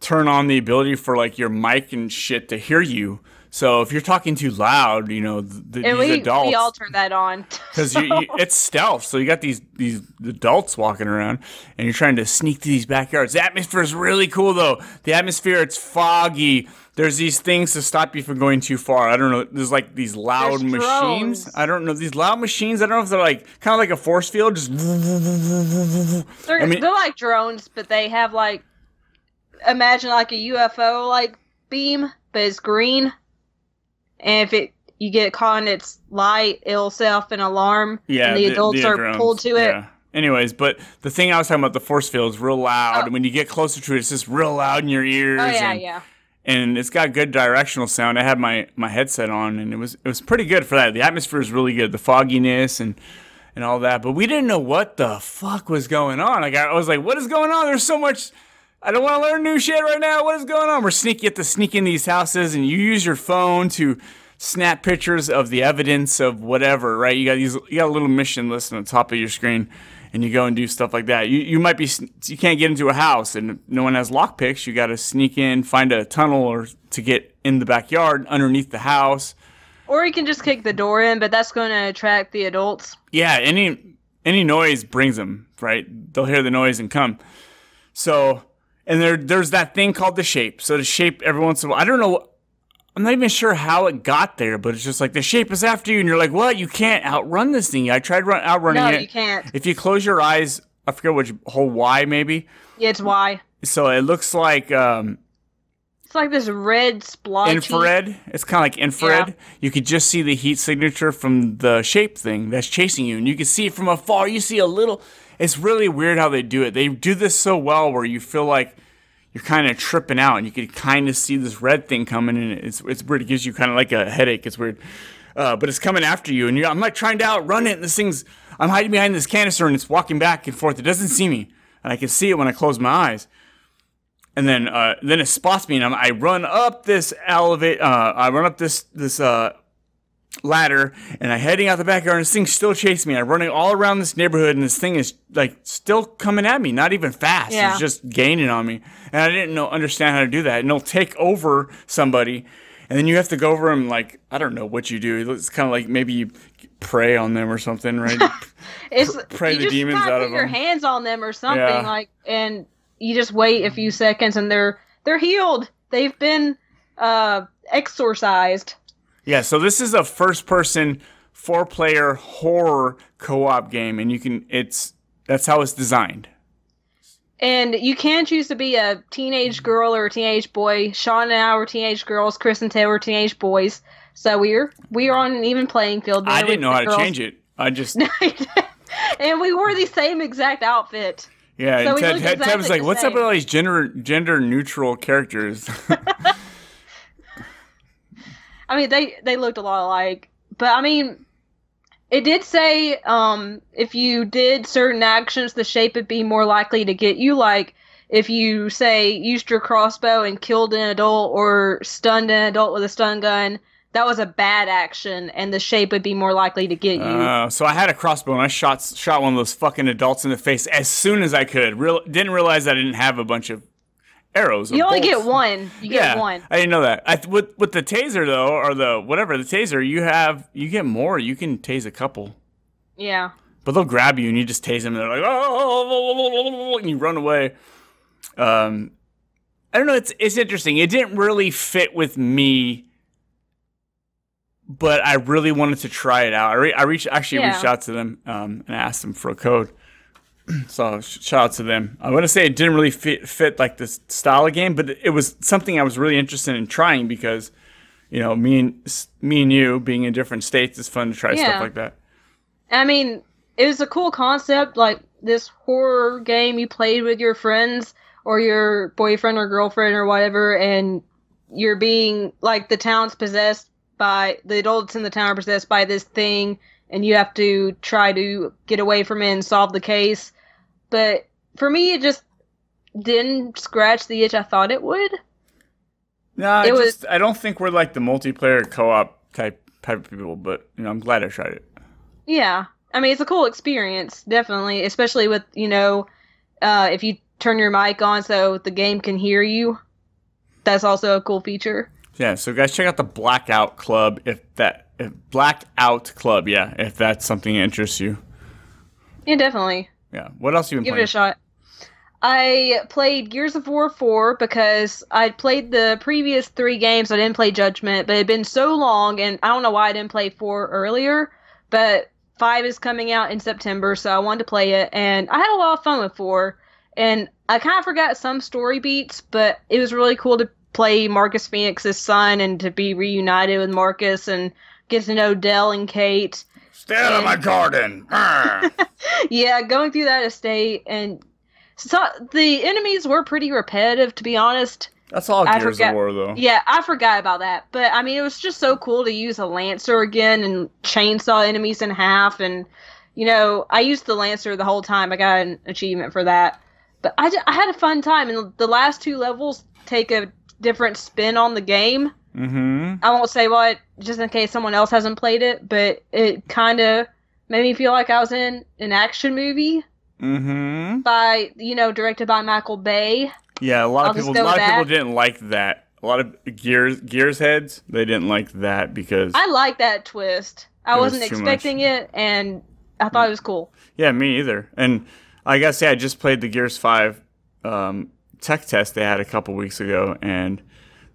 turn on the ability for like your mic and shit to hear you. So if you're talking too loud, you know, the, And these we adults. we all turned that on. because you, you, it's stealth. So you got these these adults walking around, and you're trying to sneak through these backyards. The atmosphere is really cool, though. The atmosphere, it's foggy. There's these things to stop you from going too far. I don't know. There's like these loud There's machines. drones. I don't know these loud machines. I don't know if they're like kind of like a force field, just. They're, I mean- they're like drones, but they have like imagine like a UFO like beam, but it's green. And if it you get caught in its light, it'll set off an alarm. Yeah, and the, adults are drones. pulled to it. Yeah. Anyways, but the thing I was talking about, the force field is real loud, Oh. and when you get closer to it, it's just real loud in your oh, ears. Oh yeah, and, yeah. And it's got good directional sound. I had my my headset on, and it was it was pretty good for that. The atmosphere is really good, the fogginess and and all that. But we didn't know what the fuck was going on. Like I was like, what is going on? There's so much. I don't want to learn new shit right now. What is going on? We're sneaky at to sneak in these houses, and you use your phone to snap pictures of the evidence of whatever. Right? You got these. You got a little mission list on the top of your screen. And you go and do stuff like that. You you might be you can't get into a house and no one has lockpicks. You got to sneak in, find a tunnel or to get in the backyard underneath the house. Or you can just kick the door in, but that's going to attract the adults. Yeah, any any noise brings them right. They'll hear the noise and come. So and there there's that thing called the shape. So the shape every once in a while. I don't know. I'm not even sure how it got there, but it's just like the shape is after you, and you're like, "What? You can't outrun this thing." I tried run, outrunning No, it. No, you can't. If you close your eyes, I forget which whole Y maybe. Yeah, it's Y. So it looks like um, It's like this red splotchy. infrared. It's kind of like infrared. You could just see the heat signature from the shape thing that's chasing you, and you can see it from afar. You see a little. It's really weird how they do it. They do this so well where you feel like you're kind of tripping out, and you can kind of see this red thing coming, and it's it's weird. It gives you kind of like a headache. It's weird. Uh, but it's coming after you, and I'm like trying to outrun it, and this thing's, I'm hiding behind this canister, and it's walking back and forth. It doesn't see me, and I can see it when I close my eyes and then uh, then it spots me, and I'm, I run up this elevate. Uh, I run up this this uh, ladder, and I'm heading out the backyard. And this thing's still chasing me. I'm running all around this neighborhood, and this thing is like still coming at me. Not even fast. Yeah. It's just gaining on me, and I didn't know understand how to do that. And it'll take over somebody, and then you have to go over them like I don't know what you do. It's kind of like maybe you prey on them or something, right? It's pray you the just demons out put of your them. hands on them or something Yeah. like, and you just wait a few seconds, and they're they're healed. They've been uh exorcised. Yeah, so this is a first person four player horror co-op game and you can it's that's how it's designed. And you can choose to be a teenage girl or a teenage boy. Sean and I were teenage girls. Chris and Ted were teenage boys. So we're we are on an even playing field. I didn't know how to change it. I just and we wore the same exact outfit. yeah, So and we Ted, looked Ted, Ted was like, "What's up with all these gender gender neutral characters?" I mean, they they looked a lot alike, but I mean, it did say um if you did certain actions, the shape would be more likely to get you. Like if you say used your crossbow and killed an adult or stunned an adult with a stun gun, that was a bad action, and the shape would be more likely to get you. Uh, so I had a crossbow and I shot shot one of those fucking adults in the face as soon as I could. Real didn't realize I didn't have a bunch of arrows. you only bolts. get one. You yeah, get one. I didn't know that. I, with with the taser though, or the whatever the taser, you have you get more. You can tase a couple, Yeah. but they'll grab you and you just tase them. And they're like, oh, and you run away. Um, I don't know. It's it's interesting. It didn't really fit with me, but I really wanted to try it out. I, re- I reached actually Yeah. reached out to them um, and asked them for a code. so shout out to them. I want to say it didn't really fit fit like this style of game, but it was something I was really interested in trying because you know me and me and you being in different states is fun to try Yeah. stuff like that. I mean, it was a cool concept, like this horror game you played with your friends or your boyfriend or girlfriend or whatever, and you're being like the town's possessed by the adults in the town are possessed by this thing, and you have to try to get away from it and solve the case. But for me, it just didn't scratch the itch I thought it would. No, I It was- just I don't think we're like the multiplayer co-op type type of people, but you know I'm glad I tried it. Yeah. I mean, it's a cool experience, definitely, especially with, you know, uh, if you turn your mic on so the game can hear you. That's also a cool feature. Yeah, so guys, check out the Blackout Club if that if Blackout Club, yeah, if that's something that interests you. Yeah, definitely. Yeah. What else you been Give it a shot. I played Gears of War 4 because I'd played the previous three games. I didn't play Judgment, but it had been so long, and I don't know why I didn't play 4 earlier. But 5 is coming out in September, so I wanted to play it, and I had a lot of fun with 4. And I kind of forgot some story beats, but it was really cool to play Marcus Phoenix's son and to be reunited with Marcus and get to know Del and Kait. Stay out of my garden. Yeah, going through that estate and so the enemies were pretty repetitive to be honest. That's all I Gears forgot- of War though. Yeah, I forgot about that. But I mean, it was just so cool to use a lancer again and chainsaw enemies in half. And you know, I used the lancer the whole time. I got an achievement for that. But I, I had a fun time. And the last two levels take a different spin on the game. Mm-hmm. I won't say what, just in case someone else hasn't played it. But it kind of made me feel like I was in an action movie Mm-hmm. by you know directed by Michael Bay. Yeah, a lot I'll of people. A lot of people didn't like that. A lot of Gears Gears heads they didn't like that because I like that twist. I It was wasn't much. expecting it, and I thought it was cool. yeah, me either. And I gotta say, I just played the Gears Five um, tech test they had a couple weeks ago, and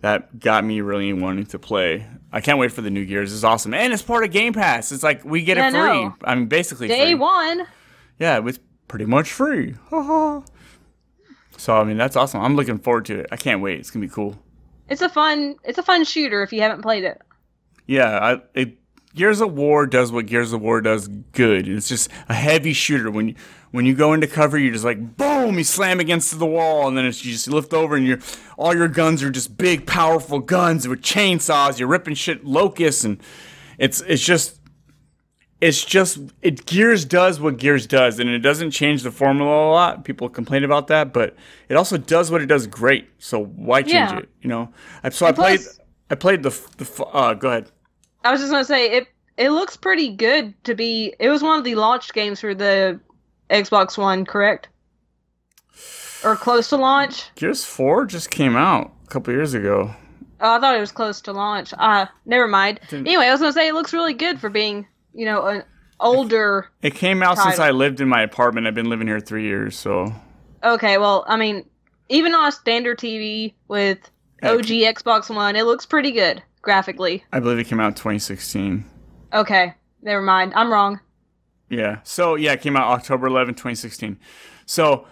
that got me really wanting to play. I can't wait for the new Gears. It's awesome, and it's part of Game Pass. It's like we get Yeah, it free. know. I mean, basically Day free. one. Yeah, it was pretty much free. so I mean, that's awesome. I'm looking forward to it. I can't wait. It's gonna be cool. It's a fun. It's a fun shooter if you haven't played it. Yeah, I, it, Gears of War does what Gears of War does good. It's just a heavy shooter. When you when you go into cover, you're just like boom, you slam against the wall, and then it's, you just lift over, and your all your guns are just big, powerful guns with chainsaws. You're ripping shit locusts, and it's it's just it's just it Gears does what Gears does, and it doesn't change the formula a lot. People complain about that, but it also does what it does great. So why change Yeah. it? You know. I, so I played plus- I played the the uh go ahead. I was just gonna say it. It looks pretty good to be. It was one of the launch games for the Xbox One, correct? Or close to launch? Gears 4 just came out a couple years ago. Oh, I thought it was close to launch. Uh, never mind. Didn't- Anyway, I was gonna say it looks really good for being, you know, an older. It came out since I lived in my apartment. I've been living here three years, so Okay, well, I mean, even on a standard TV with OG Xbox One, it looks pretty good graphically. I believe it came out 2016. Okay, never mind. I'm wrong. Yeah. So yeah, it came out October 11, 2016. So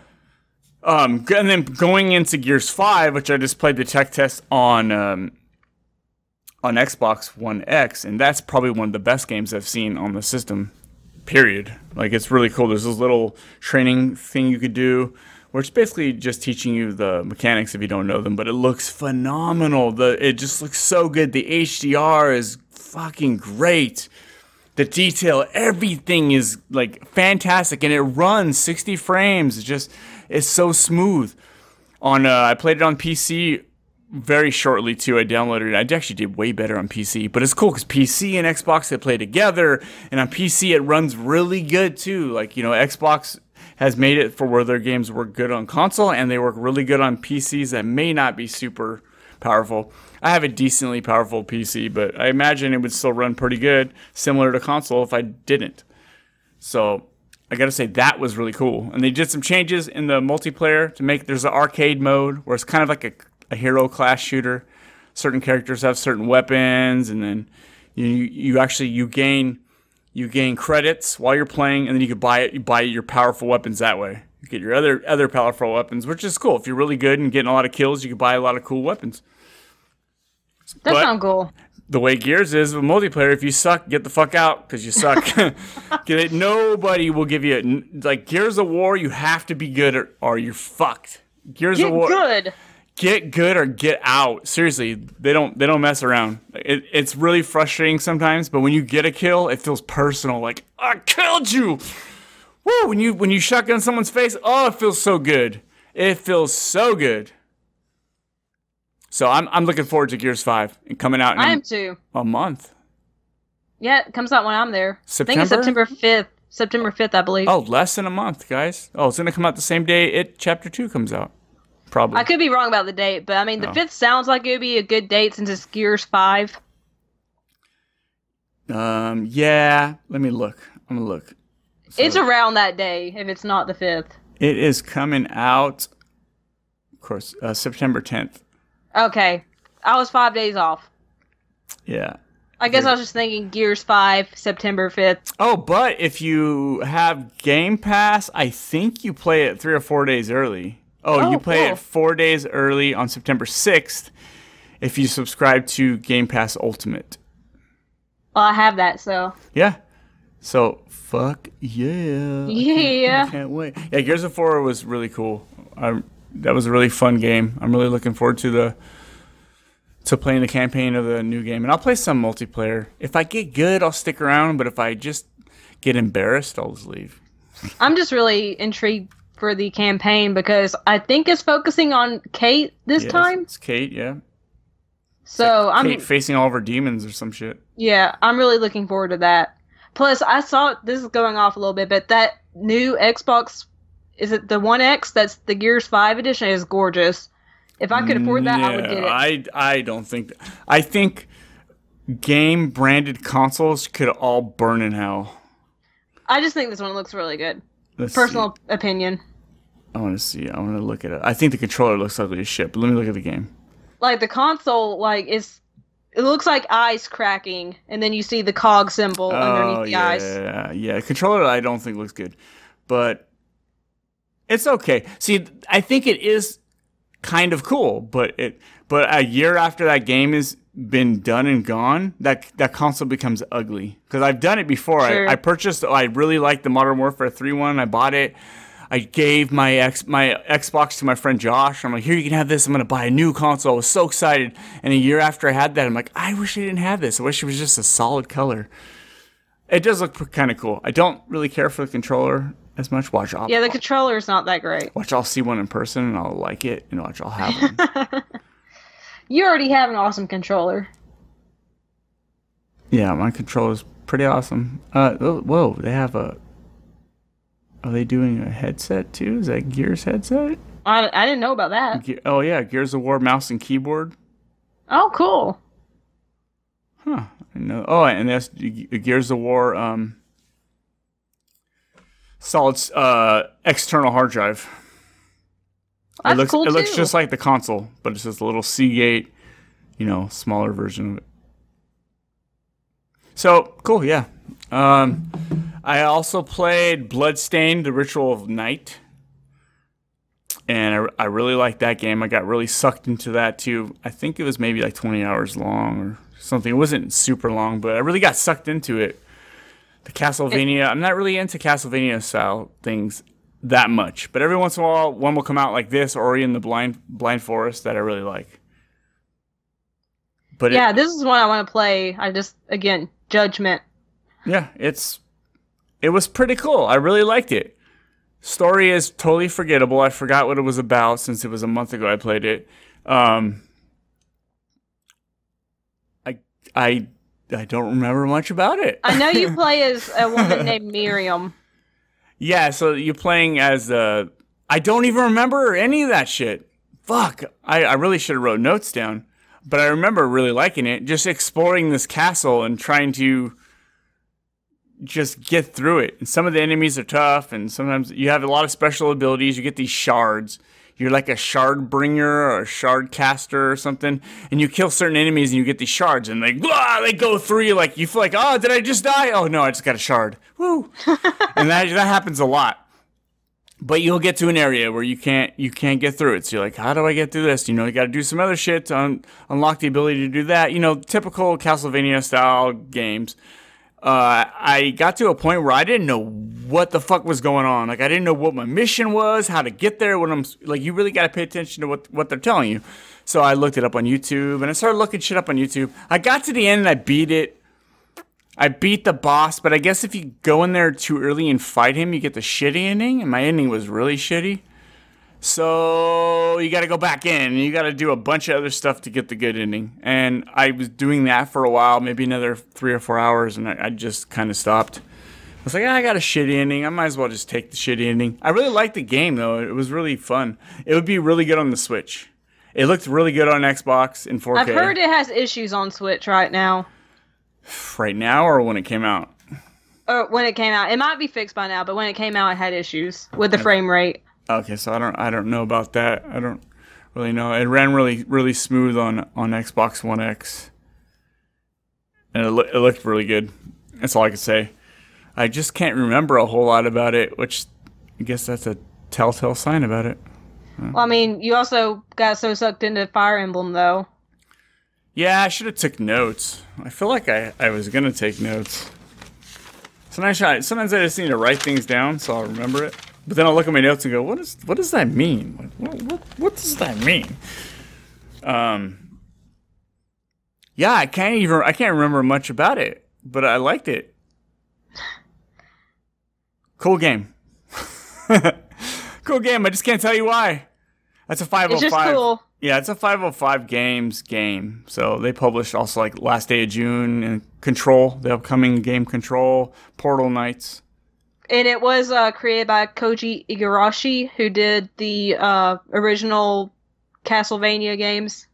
um and then going into Gears 5, which I just played the tech test on um on Xbox One X, and that's probably one of the best games I've seen on the system. Period. Like it's really cool. There's this little training thing you could do where it's basically just teaching you the mechanics if you don't know them, but it looks phenomenal. The it just looks so good. The HDR is fucking great the detail everything is like fantastic and it runs 60 frames it's just it's so smooth On uh, I played it on PC very shortly too. I downloaded it. I actually did way better on PC, but it's cool because PC and Xbox they play together, and on PC it runs really good too. Like you know, Xbox has made it for where their games work good on console, and they work really good on PCs that may not be super powerful. I have a decently powerful PC, but I imagine it would still run pretty good, similar to console if I didn't. So I gotta say that was really cool. And they did some changes in the multiplayer to make there's an arcade mode where it's kind of like a, a hero class shooter. Certain characters have certain weapons, and then you you actually you gain you gain credits while you're playing, and then you can buy it. You buy your powerful weapons that way. You get your other other powerful weapons, which is cool. If you're really good and getting a lot of kills, you can buy a lot of cool weapons. That sounds cool. the way Gears is with multiplayer, if you suck, get the fuck out because you suck. get it? Nobody will give you n- like Gears of War. You have to be good or, or you're fucked. Gears Get of War. good. Get good or get out. Seriously, they don't they don't mess around. It, it's really frustrating sometimes, but when you get a kill, it feels personal. Like I killed you. Woo! When you when you shotgun someone's face, oh, it feels so good. It feels so good. So I'm I'm looking forward to Gears Five and coming out in I a- am too. a month. Yeah, it comes out when I'm there. September. I think it's September? 5th. September 5th, I believe. Oh, less than a month, guys. Oh, it's gonna come out the same day it chapter two comes out. Probably. I could be wrong about the date, but I mean, the No. 5th sounds like it would be a good date since it's Gears 5. Um yeah. Let me look. I'm gonna look. it's around that day if it's not the 5th. It is coming out of course, uh, September tenth. Okay. I was five days off. Yeah. I guess I was just thinking Gears 5, September 5th. Oh, but if you have Game Pass, I think you play it three or four days early. Oh, Oh, you play cool. it four days early on September sixth if you subscribe to Game Pass Ultimate. Well, I have that, so. Yeah. So fuck yeah. I can't- Yeah. I can't wait. Yeah, Gears of War was really cool. I, that was a really fun game. I'm really looking forward to the to playing the campaign of the new game, and I'll play some multiplayer. If I get good, I'll stick around. But if I just get embarrassed, I'll just leave. I'm just really intrigued for the campaign because I think it's focusing on Kait this Yes, time. it's Kait. Yeah, So I'm Kait facing all of her demons or some shit. yeah, I'm really looking forward to that. Plus, I saw this is going off a little bit, but that new Xbox is it the One X? That's the Gears Five edition is gorgeous. If I could afford that, I would get it. I I don't think. I think game branded consoles could all burn in hell. I just think this one looks really good. Let's Personal opinion. I want to see. I want to look at it. I think the controller looks ugly as shit. But let me look at the game. Like the console, like is it looks like eyes cracking, and then you see the cog symbol oh, underneath the yeah, eyes. yeah, yeah. Controller, I don't think looks good, but it's okay. See, I think it is kind of cool, but it, but a year after that game has been done and gone, that that console becomes ugly. Because I've done it before. Sure. I, I purchased. I really liked the Modern Warfare Three one. I bought it. I gave my ex my Xbox to my friend Josh. I'm like, here you can have this. I'm gonna buy a new console. I was so excited. And a year after I had that, I'm like, I wish I didn't have this. I wish it was just a solid color. It does look kind of cool. I don't really care for the controller as much. Watch, I'll, Yeah, the controller is not that great. watch. I'll see one in person and I'll like it, and watch, I'll have one. You already have an awesome controller. yeah, my controller's pretty awesome. Uh, oh, whoa, they have a. Are they doing a headset too? Is that Gears headset? I, I didn't know about that. Ge- oh yeah, Gears of War mouse and keyboard. Oh, cool. Huh. I know. Oh, and that's Gears of War um solid uh external hard drive. That's it looks cool it looks just like the console, but it's just a little Seagate, you know, smaller version of it. So cool, yeah. Um, I also played Bloodstained: The Ritual of Night, and I, I really liked that game. I got really sucked into that too. I think it was maybe like 20 hours long or something. It wasn't super long, but I really got sucked into it. The Castlevania. I'm not really into Castlevania style things that much, but every once in a while, one will come out like this, Ori and the Blind Blind Forest that I really like. But it- yeah, this is one I want to play. I just again judgment. Yeah, it's it was pretty cool. I really liked it. Story is totally forgettable. I forgot what it was about since it was a month ago I played it. Um, I I I don't remember much about it. I know you play as a woman named Miriam. Yeah, so you're playing as uh I don't even remember any of that shit. Fuck. I, I really should have wrote notes down. But I remember really liking it, just exploring this castle and trying to just get through it. And some of the enemies are tough, and sometimes you have a lot of special abilities. You get these shards. You're like a shard bringer or a shard caster or something, and you kill certain enemies and you get these shards, and they blah, they go through you like you feel like, oh, did I just die? Oh no, I just got a shard. Woo! and that that happens a lot. But you'll get to an area where you can't you can't get through it. So you're like, how do I get through this? You know, you got to do some other shit to un- unlock the ability to do that. You know, typical Castlevania style games uh, I got to a point where I didn't know what the fuck was going on. Like I didn't know what my mission was, how to get there. When I'm like, you really got to pay attention to what what they're telling you. So I looked it up on YouTube and I started looking shit up on YouTube. I got to the end and I beat it. I beat the boss, but I guess if you go in there too early and fight him, you get the shitty ending. And my ending was really shitty. So you got to go back in and you got to do a bunch of other stuff to get the good ending. And I was doing that for a while, maybe another three or four hours, and I, I just kind of stopped. I was like, ah, I got a shitty ending. I might as well just take the shitty ending. I really liked the game though. It was really fun. It would be really good on the Switch. It looked really good on Xbox in 4K. I've heard it has issues on Switch right now. Right now or when it came out? Or when it came out. It might be fixed by now, but when it came out, it had issues with the frame rate. Okay, so I don't I don't know about that. I don't really know. It ran really really smooth on on Xbox One X, and it, lo- it looked really good. That's all I can say. I just can't remember a whole lot about it, which I guess that's a telltale sign about it. Well, I mean, you also got so sucked into Fire Emblem, though. Yeah, I should have took notes. I feel like I, I was gonna take notes. Sometimes I sometimes I just need to write things down so I'll remember it. But then I'll look at my notes and go, what is what does that mean? Like, what, what what does that mean? Um Yeah, I can't even I can't remember much about it, but I liked it. Cool game. cool game. I just can't tell you why. That's a 505. It's just cool. Yeah, it's a 505 games game. So they published also like last day of June and Control, the upcoming game Control, Portal Knights. And it was uh, created by Koji Igarashi, who did the uh, original Castlevania games.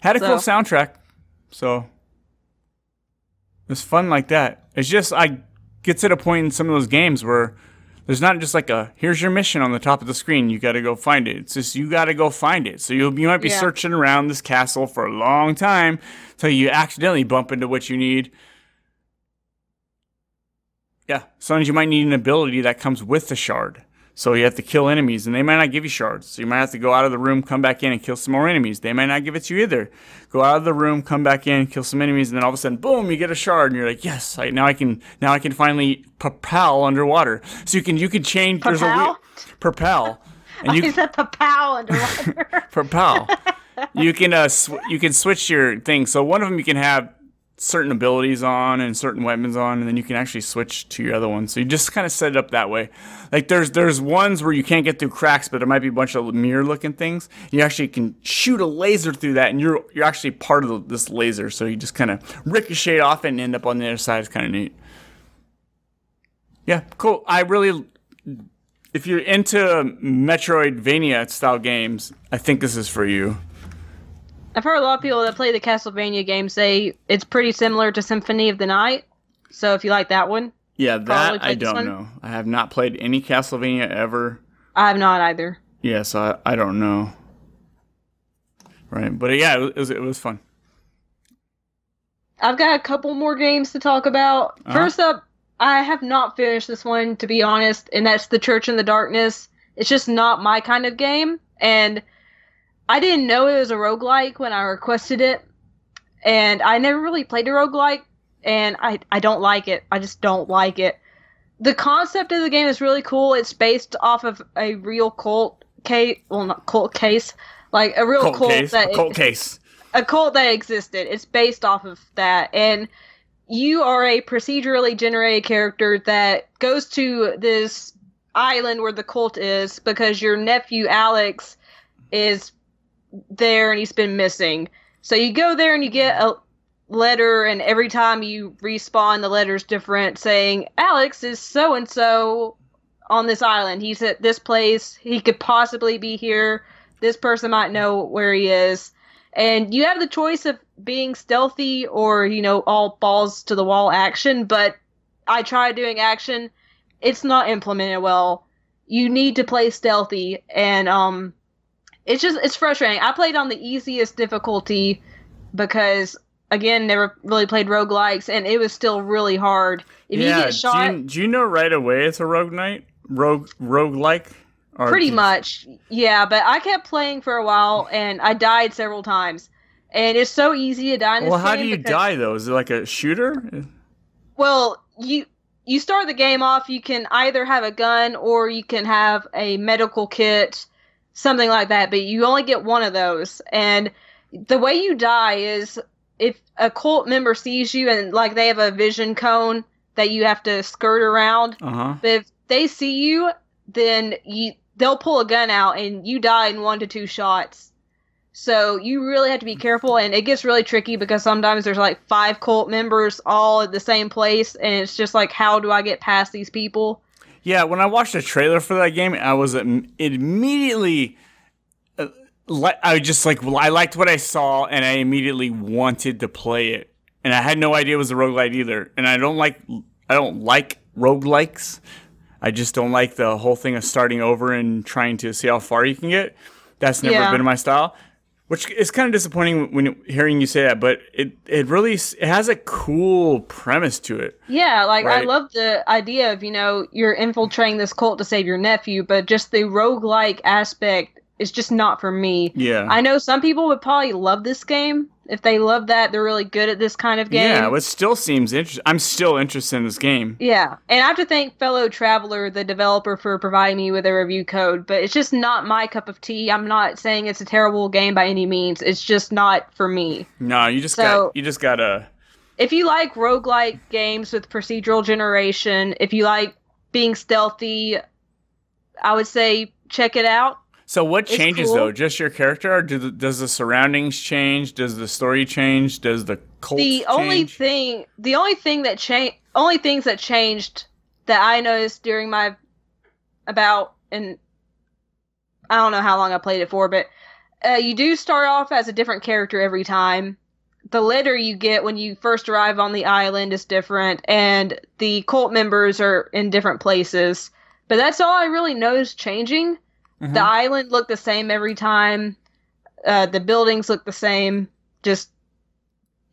Had a cool soundtrack. So it's fun like that. It's just I get to the point in some of those games where there's not just like a here's your mission on the top of the screen. You got to go find it. It's just you got to go find it. So you you might be Yeah. searching around this castle for a long time till you accidentally bump into what you need. Yeah, sometimes you might need an ability that comes with the shard. So you have to kill enemies, and they might not give you shards. So you might have to go out of the room, come back in, and kill some more enemies. They might not give it to you either. Go out of the room, come back in, kill some enemies, and then all of a sudden, boom, you get a shard, and you're like, yes, I, now I can now I can finally propel underwater. So you can you can change. There's a Propel? propel, and you that the underwater? propel. you can uh, sw- you can switch your thing. So one of them you can have certain abilities on and certain weapons on, and then you can actually switch to your other one. So you just kind of set it up that way. Like there's there's ones where you can't get through cracks, but there might be a bunch of mirror looking things. You actually can shoot a laser through that, and you're you're actually part of the, this laser. So you just kind of ricochet off and end up on the other side. It's kind of neat. Yeah, cool. I really if you're into Metroidvania style games, I think this is for you. I've heard a lot of people that play the Castlevania games say it's pretty similar to Symphony of the Night. So if you like that one, Yeah, that I don't know. I have not played any Castlevania ever. I have not either. Yeah, so I, I don't know. Right, but yeah, it was, it was fun. I've got a couple more games to talk about. Uh-huh. First up, I have not finished this one to be honest, and that's The Church in the Darkness. It's just not my kind of game, and I didn't know it was a roguelike when I requested it. And I never really played a roguelike, and I I don't like it. I just don't like it. The concept of the game is really cool. It's based off of a real cult case, well not cult case, like a real Cold cult case, that a cold case. a cult that existed. It's based off of that. And you are a procedurally generated character that goes to this island where the cult is because your nephew Alex is there and he's been missing. So you go there and you get a letter, and every time you respawn, the letter's different, saying Alex is so and so on this island. He's at this place. He could possibly be here. This person might know where he is. And you have the choice of being stealthy or, you know, all balls to the wall action, but I tried doing action. It's not implemented well. You need to play stealthy and um it's just it's frustrating. I played on the easiest difficulty because again, never really played roguelikes and it was still really hard. If yeah, you get shot do, you, do you know right away it's a rogue knight? Rogue roguelike? Or Pretty do- much, yeah. But I kept playing for a while, and I died several times. And it's so easy to die in this Well, how do you because- die though? Is it like a shooter? Well, you you start the game off. You can either have a gun or you can have a medical kit, something like that. But you only get one of those. And the way you die is if a cult member sees you and like they have a vision cone that you have to skirt around. Uh huh. But if they see you, then you they'll pull a gun out and you die in one to two shots. So you really have to be careful and it gets really tricky because sometimes there's like five cult members all at the same place and it's just like how do I get past these people? Yeah, when I watched the trailer for that game, I was immediately. Uh, li- I just like I liked what I saw, and I immediately wanted to play it. And I had no idea it was a roguelite either. And I don't like I don't like roguelikes. I just don't like the whole thing of starting over and trying to see how far you can get. That's never Yeah. been my style. Which is kind of disappointing when hearing you say that, but it, it really it has a cool premise to it. Yeah, like I love the idea of, you know, you're infiltrating this cult to save your nephew, but just the roguelike aspect is just not for me. Yeah. I know some people would probably love this game. If they love that, they're really good at this kind of game. Yeah, it still seems interesting. I'm still interested in this game. Yeah, and I have to thank Fellow Traveler, the developer, for providing me with a review code. But it's just not my cup of tea. I'm not saying it's a terrible game by any means. It's just not for me. No, you just So- got you just gotta If you like roguelike games with procedural generation, if you like being stealthy, I would say check it out. So what It's changes cool. though? Just your character, or do the, does the surroundings change? Does the story change? Does the cult the only thing the only thing that changed only things that changed that i noticed during my about and i don't know how long i played it for but uh, you do start off as a different character every time the letter you get when you first arrive on the island is different and the cult members are in different places but that's all i really noticed changing Mhm. the island looked the same every time uh, the buildings look the same just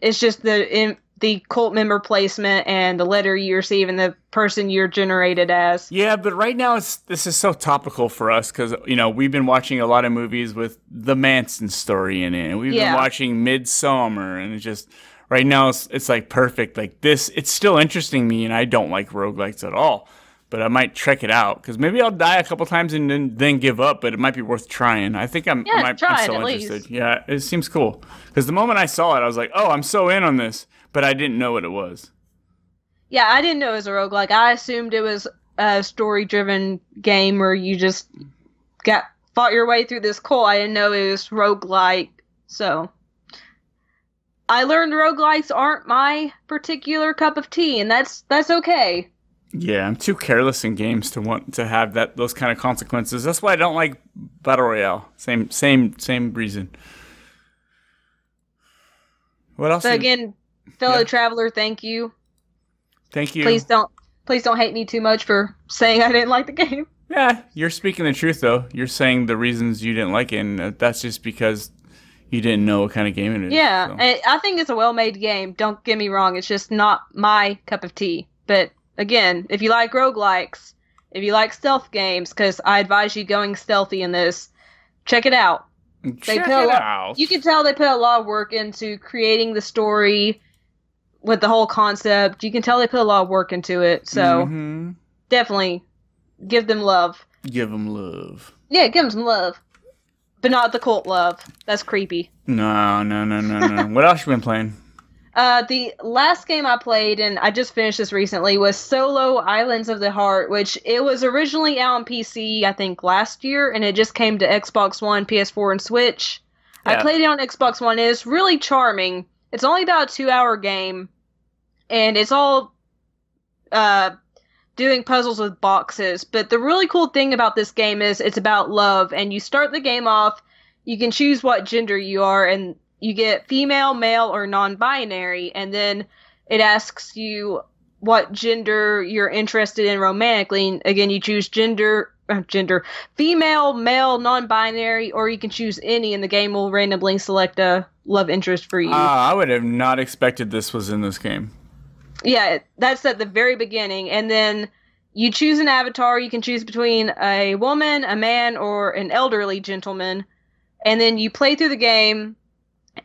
it's just the in, the cult member placement and the letter you receive and the person you're generated as. Yeah, but right now it's this is so topical for us because you know we've been watching a lot of movies with the Manson story in it, and we've Yeah. been watching Midsommar, and it's just right now it's, it's like perfect. Like this, it's still interesting me, and I don't like roguelikes at all. But I might check it out because maybe I'll die a couple times and then, then give up. But it might be worth trying. I think I'm, Yeah, I might, try I'm still at interested. least. Yeah, it seems cool because the moment I saw it, I was like, oh, I'm so in on this, but I didn't know what it was. Yeah, I didn't know it was a roguelike. I assumed it was a story driven game where you just got fought your way through this cult. I didn't know it was roguelike. So I learned roguelikes aren't my particular cup of tea, and that's that's okay. Yeah, I'm too careless in games to want to have that those kind of consequences. That's why I don't like battle royale. Same same same reason. What else? So you- again, fellow Yeah. traveler, thank you. thank you. Please don't please don't hate me too much for saying I didn't like the game. Yeah, you're speaking the truth though. You're saying the reasons you didn't like it, and uh, that's just because you didn't know what kind of game it is. Yeah, so. I think it's a well-made game. Don't get me wrong; it's just not my cup of tea. But again, if you like roguelikes, if you like stealth games, because I advise you going stealthy in this, check it out. They Check put it lot- out. You can tell they put a lot of work into creating the story with the whole concept. You can tell they put a lot of work into it. So Mhm. definitely give them love. give them love. Yeah, give them some love, but not the cult love. That's creepy. No, no, no, no, no. what else you been playing? Uh, the last game I played, and I just finished this recently, was Solo Islands of the Heart, which it was originally out on PC, I think, last year, and it just came to Xbox One, PS4, and Switch. I played it on Xbox One. and It's really charming. It's only about a two-hour game, and it's all uh, doing puzzles with boxes. But the really cool thing about this game is it's about love, and you start the game off. You can choose what gender you are, and you get female, male, or non-binary, and then it asks you what gender you're interested in romantically. And again, you choose gender, uh, gender, female, male, non-binary, or you can choose any, and the game will randomly select a love interest for you. Ah, I would have not expected this was in this game. Yeah, that's at the very beginning. And then you choose an avatar. You can choose between a woman, a man, or an elderly gentleman. And then you play through the game.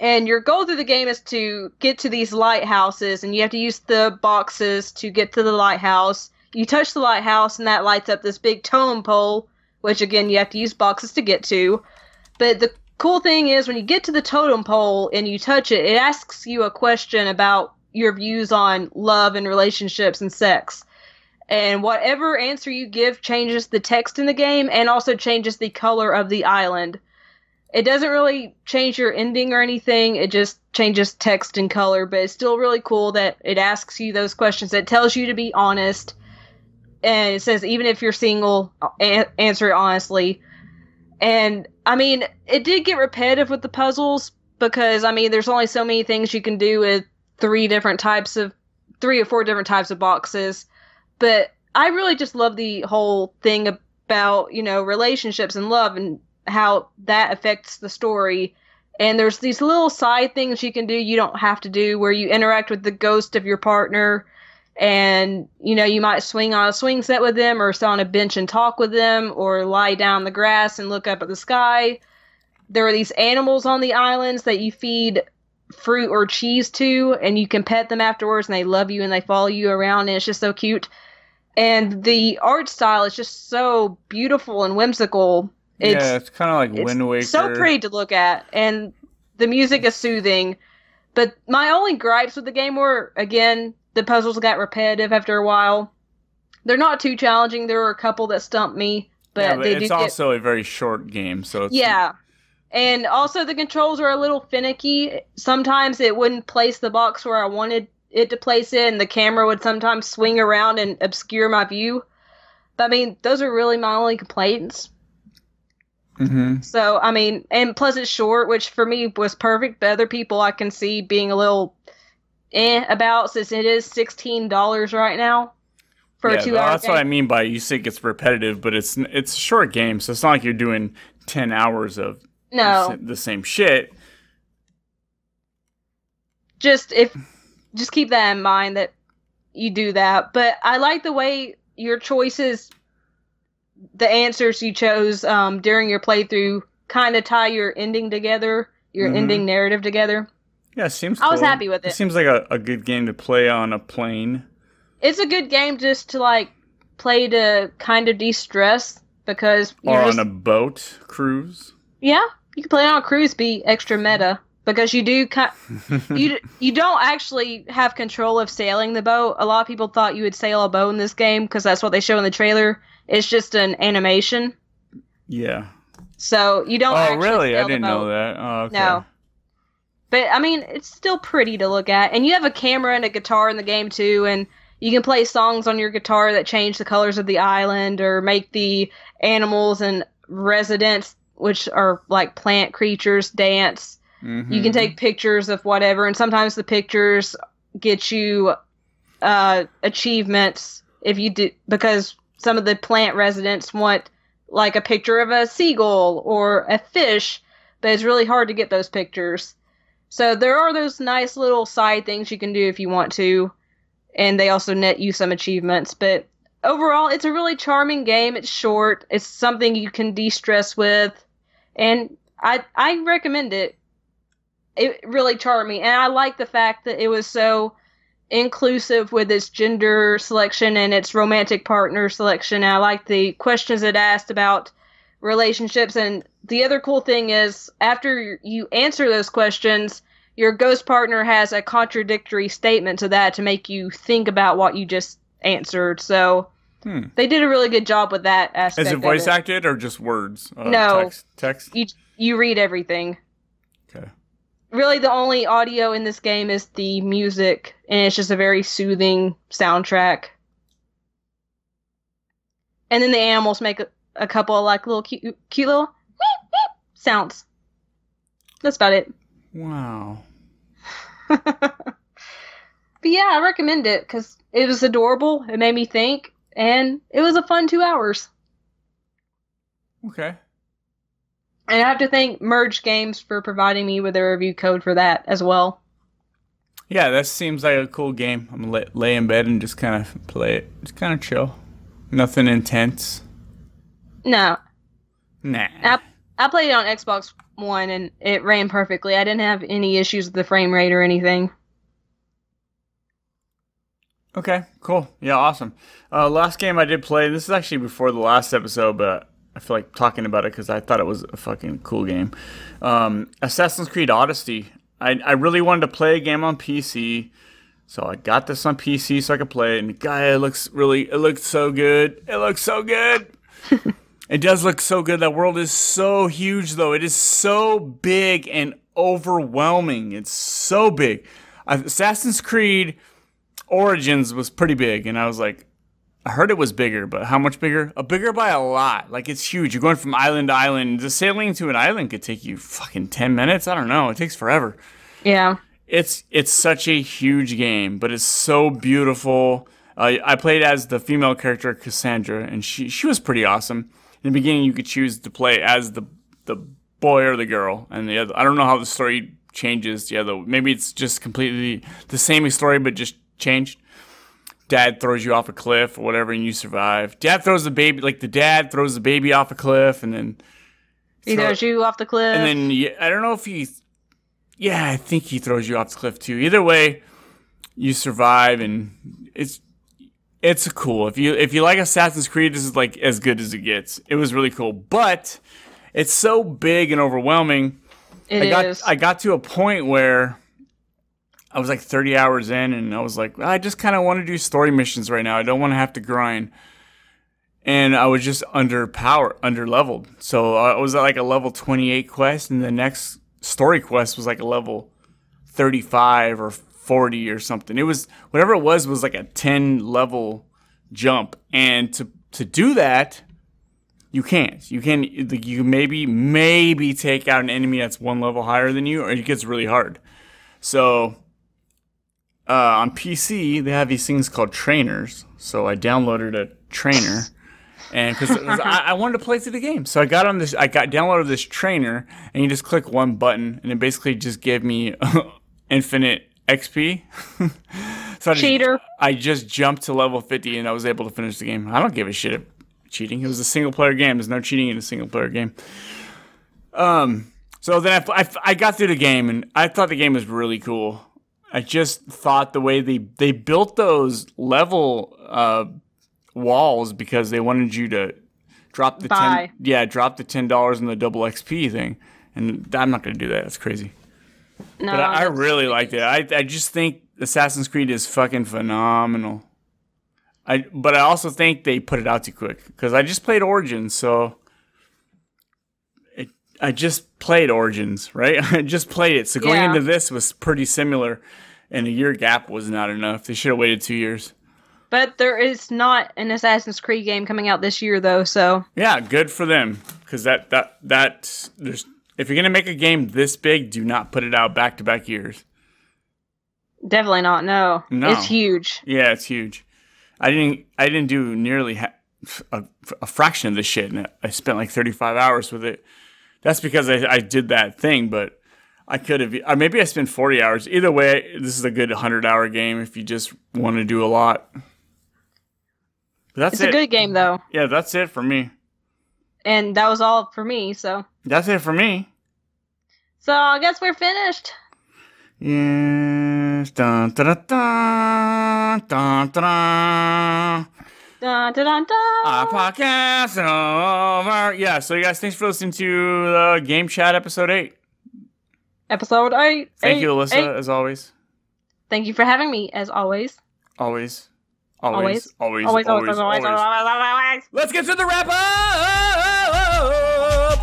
And your goal through the game is to get to these lighthouses. And you have to use the boxes to get to the lighthouse. You touch the lighthouse, and that lights up this big totem pole, which again, you have to use boxes to get to. But the cool thing is, when you get to the totem pole and you touch it, it asks you a question about your views on love and relationships and sex. And whatever answer you give changes the text in the game and also changes the color of the island. It doesn't really change your ending or anything, it just changes text and color, but it's still really cool that it asks you those questions. It tells you to be honest. And it says, even if you're single, a- answer it honestly. And I mean, it did get repetitive with the puzzles because I mean, there's only so many things you can do with three different types of three or four different types of boxes. But I really just love the whole thing about, you know, relationships and love and how that affects the story. And there's these little side things you can do you don't have to do where you interact with the ghost of your partner. And you know you might swing on a swing set with them or sit on a bench and talk with them or lie down the grass and look up at the sky. There are these animals on the islands that you feed fruit or cheese to and you can pet them afterwards and they love you and they follow you around and it's just so cute. And the art style is just so beautiful and whimsical it's, yeah, it's kind of like it's Wind Waker. It's so pretty to look at and the music is soothing but my only gripes with the game were again the puzzles got repetitive after a while they're not too challenging there were a couple that stumped me but, yeah, but they it's do get also a very short game, so it's, yeah. And also the controls are a little finicky. Sometimes it wouldn't place the box where I wanted it to place it, and the camera would sometimes swing around and obscure my view. But I mean, those are really my only complaints. Hmm So I mean, and plus it's short, which for me was perfect. But other people I can see being a little eh about since it is sixteen dollars right now for yeah, a two hour that's what I mean by you think it's repetitive, but it's it's a short game, so it's not like you're doing ten hours of No. the same shit. just if just keep that in mind that you do that but i like the way your choices the answers you chose um, during your playthrough kind of tie your ending together your Mhm. ending narrative together Yeah, it seems. I was cool. happy with it. seems like a, a good game to play on a plane. it's a good game just to like play to kind of de-stress because Or you're on just, a boat cruise. yeah you can play it on a cruise be extra meta because you do ki- you you don't actually have control of sailing the boat. A lot of people thought you would sail a boat in this game because that's what they show in the trailer. It's just an animation, Yeah. so you don't. oh, really? I didn't know that. Oh, okay. No. But I mean, it's still pretty to look at, and you have a camera and a guitar in the game too, and you can play songs on your guitar that change the colors of the island or make the animals and residents, which are like plant creatures, dance. You Mhm. can take pictures of whatever, and sometimes the pictures get you uh, achievements if you do because some of the plant residents want like a picture of a seagull or a fish, but it's really hard to get those pictures. So there are those nice little side things you can do if you want to, and they also net you some achievements. But overall, it's a really charming game. It's short. It's something you can de-stress with, and I I recommend it it really charmed me and i like the fact that it was so inclusive with its gender selection and its romantic partner selection and i like the questions it asked about relationships and the other cool thing is after you answer those questions your ghost partner has a contradictory statement to that to make you think about what you just answered. So Hmm. they did a really good job with that aspect. Is it voice it. acted or just words? Uh, No. Text. text? You you read everything. Really, the only audio in this game is the music, and it's just a very soothing soundtrack. And then the animals make a, a couple of like little cute, cute little sounds. That's about it. Wow. But yeah, I recommend it because it was adorable. It made me think, and it was a fun two hours. Okay. And I have to thank Merge Games for providing me with a review code for that as well. Yeah, that seems like a cool game. I'm gonna lay, lay in bed and just kind of play it. Just kind of chill. Nothing intense. No, Nah. I, I played it on Xbox One and it ran perfectly. I didn't have any issues with the frame rate or anything. Okay, cool. Yeah, awesome. Uh, last game I did play, this is actually before the last episode, but I feel like talking about it because I thought it was a fucking cool game. Um, Assassin's Creed Odyssey. I, I really wanted to play a game on PC, so I got this on PC so I could play it. And guy, it looks really, it looks so good. It looks so good. it does look so good. That world is so huge, though. It is so big and overwhelming. It's so big. Assassin's Creed Origins was pretty big, and I was like, I heard it was bigger, but how much bigger? A bigger by a lot. Like it's huge. You're going from island to island. Just sailing to an island could take you fucking ten minutes. I don't know. It takes forever. Yeah. It's it's such a huge game, but it's so beautiful. Uh, I played as the female character Kassandra, and she she was pretty awesome. In the beginning, you could choose to play as the the boy or the girl, and the other. I don't know how the story changes. Yeah, the other, maybe it's just completely the same story, but just changed. Dad throws you off a cliff or whatever, and you survive. Dad throws the baby, like the dad throws the baby off a cliff, and then He throw- throws you off the cliff. and then I don't know if he, yeah, I think he throws you off the cliff too. Either way, you survive, and it's it's cool. If you if you like Assassin's Creed, this is like as good as it gets. It was really cool, but it's so big and overwhelming. It I got is. I got to a point where I was like 30 hours in, and I was like, I just kind of want to do story missions right now. I don't want to have to grind. And I was just under power, under leveled. So I was at like a level 28 quest, and the next story quest was like a level 35 or 40 or something. It was whatever it was was like a 10 level jump, and to to do that, you can't. You can you maybe maybe take out an enemy that's one level higher than you, or it gets really hard. So uh, on PC, they have these things called trainers. So I downloaded a trainer, and because I, I wanted to play through the game, so I got on this. I got downloaded this trainer, and you just click one button, and it basically just gave me infinite XP. so I just, Cheater. I just jumped to level 50, and I was able to finish the game. I don't give a shit if cheating. It was a single player game. There's no cheating in a single player game. Um. So then I, I, I got through the game, and I thought the game was really cool. I just thought the way they they built those level uh, walls because they wanted you to drop the Buy. ten yeah drop the ten dollars in the double XP thing, and I'm not gonna do that. That's crazy. no, But I, I really liked it. I I just think Assassin's Creed is fucking phenomenal. I but I also think they put it out too quick because I just played Origins, so it I just played Origins, right? I just played it, so going Yeah. into this was pretty similar, and a year gap was not enough. They should have waited two years. But there is not an Assassin's Creed game coming out this year, though. So Yeah, good for them because that that that there's if you're gonna make a game this big, do not put it out back to back years. definitely not. No, No. it's huge. Yeah, it's huge. I didn't. I didn't do nearly ha- a, a fraction of this shit, and I spent like 35 hours with it. That's because I, I did that thing, but I could have. Or maybe I spent 40 hours. Either way, this is a good 100 hour game if you just want to do a lot. But that's It's it. a good game, though, yeah, that's it for me. and that was all for me. So, That's it for me. so I guess we're finished. Yes. Dun, dun, dun. Dun, dun, dun, dun. Our podcast over. Yeah, so you guys, thanks for listening to the Game Chat episode 8. Episode eight. Thank eight, you, Alyssa, eight. as always. Thank you for having me, as always. Always. Always. Always. Always. Always, always, always, always, always, always, always. Let's get to the wrap up.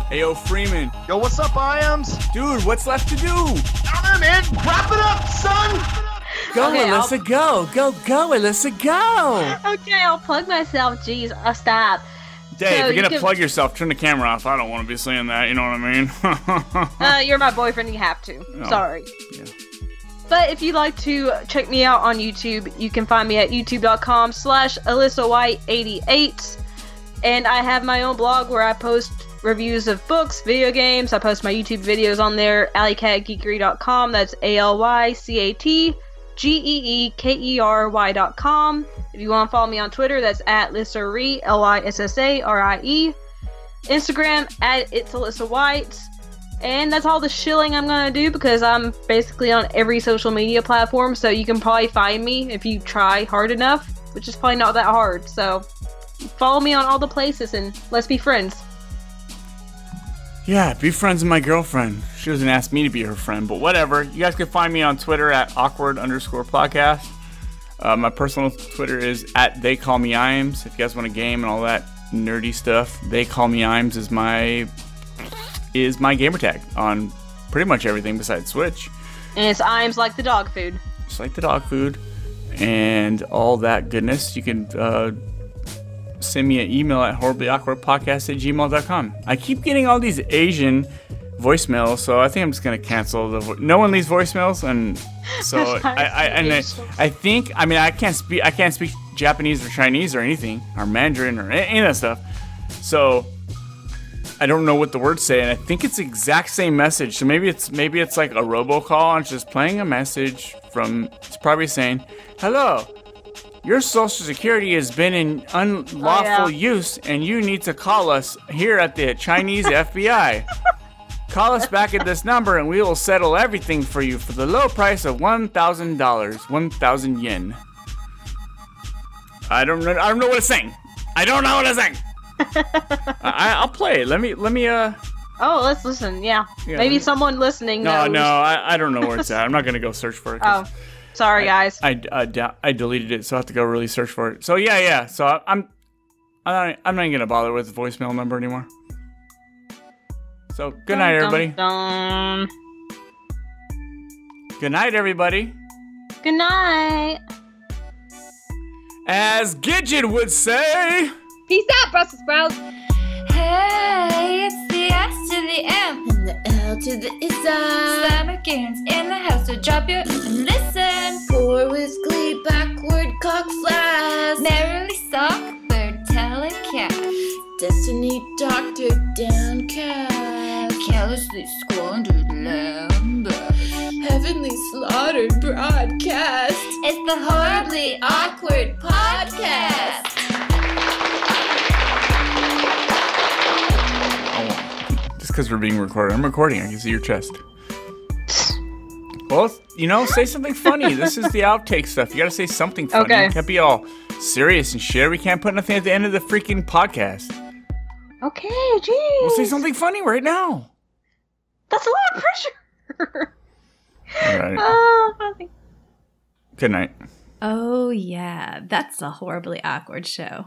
Hey, yo, Freeman. Yo, what's up, Iams? Dude, what's left to do? I don't know, man. Wrap it up, son. Go, Okay, I'll- Alyssa, go. Go, go, Alyssa, go. Okay, I'll plug myself. Jeez, I'll stop. Dave, So you're going to can- plug yourself, turn the camera off. I don't want to be saying that. You know what I mean? Uh, you're my boyfriend. You have to. No. Sorry. Yeah. But if you'd like to check me out on YouTube, you can find me at youtube.com slash alyssawhite88. And I have my own blog where I post reviews of books, video games. I post my YouTube videos on there, alleycatgeekery.com. That's A-L-Y-C-A-T G-E-E-K-E-R-Y dot com. If you want to follow me on Twitter, that's at Lissarie, L-I-S-S-A-R-I-E. Instagram, at It's Alyssa White. And that's all the shilling I'm gonna do because I'm basically on every social media platform, so you can probably find me if you try hard enough, which is probably not that hard. So follow me on all the places and let's be friends. Yeah, be friends with my girlfriend. She doesn't ask me to be her friend, but whatever. You guys can find me on Twitter at awkward underscore podcast. Uh, my personal Twitter is at they call me Iams. If you guys want a game and all that nerdy stuff, they call me Iams is my is my gamer tag on pretty much everything besides Switch. And it's Iams like the dog food. Just like the dog food and all that goodness. You can uh, send me an email at horriblyawkwardpodcast at gmail.com. I keep getting all these Asian voicemails, so I think I'm just gonna cancel the. Vo- no one leaves voicemails, and so I, I and I, I think I mean I can't speak I can't speak Japanese or Chinese or anything or Mandarin or a- any of that stuff, so. I don't know what the words say, and I think it's the exact same message. So maybe it's maybe it's like a robocall, and it's just playing a message from. It's probably saying, "Hello, your social security has been in unlawful use, and you need to call us here at the Chinese FBI. Call us back at this number, and we will settle everything for you for the low price of one thousand dollars, one thousand yen." I don't know. I don't know what it's saying. I don't know what it's saying. I, I'll play it. Let me. Let me. Uh. Oh, let's listen. Yeah, Yeah, maybe me- someone listening. No, knows. no. I, I don't know where it's at. I'm not gonna go search for it. 'cause Oh, sorry, guys. I, I, I deleted it, so I have to go really search for it. So yeah, yeah. So I, I'm I'm not, I'm not gonna bother with the voicemail number anymore. So good night, Dun, dun, everybody. dun. Good night, everybody. Good night. As Gidget would say. Peace out, Brussels sprouts. Hey, it's the S to the M the L to the Isa. Slammer Games in the house, so drop your and listen. Pour with glee, backward cock flash. Merrily sock, bird telling cat. Destiny doctor downcast. Carelessly squandered lamb. Heavenly slaughtered broadcast. It's the horribly awkward podcast. Because we're being recorded, I'm recording. I can see your chest. Both, you know, say something funny. This is the outtake stuff. You gotta say something funny. Okay. You can't be all serious and shit. We can't put nothing at the end of the freaking podcast. Okay, jeez. We'll say something funny right now. That's a lot of pressure. All right. Oh, Good night. Oh, yeah. That's a horribly awkward show.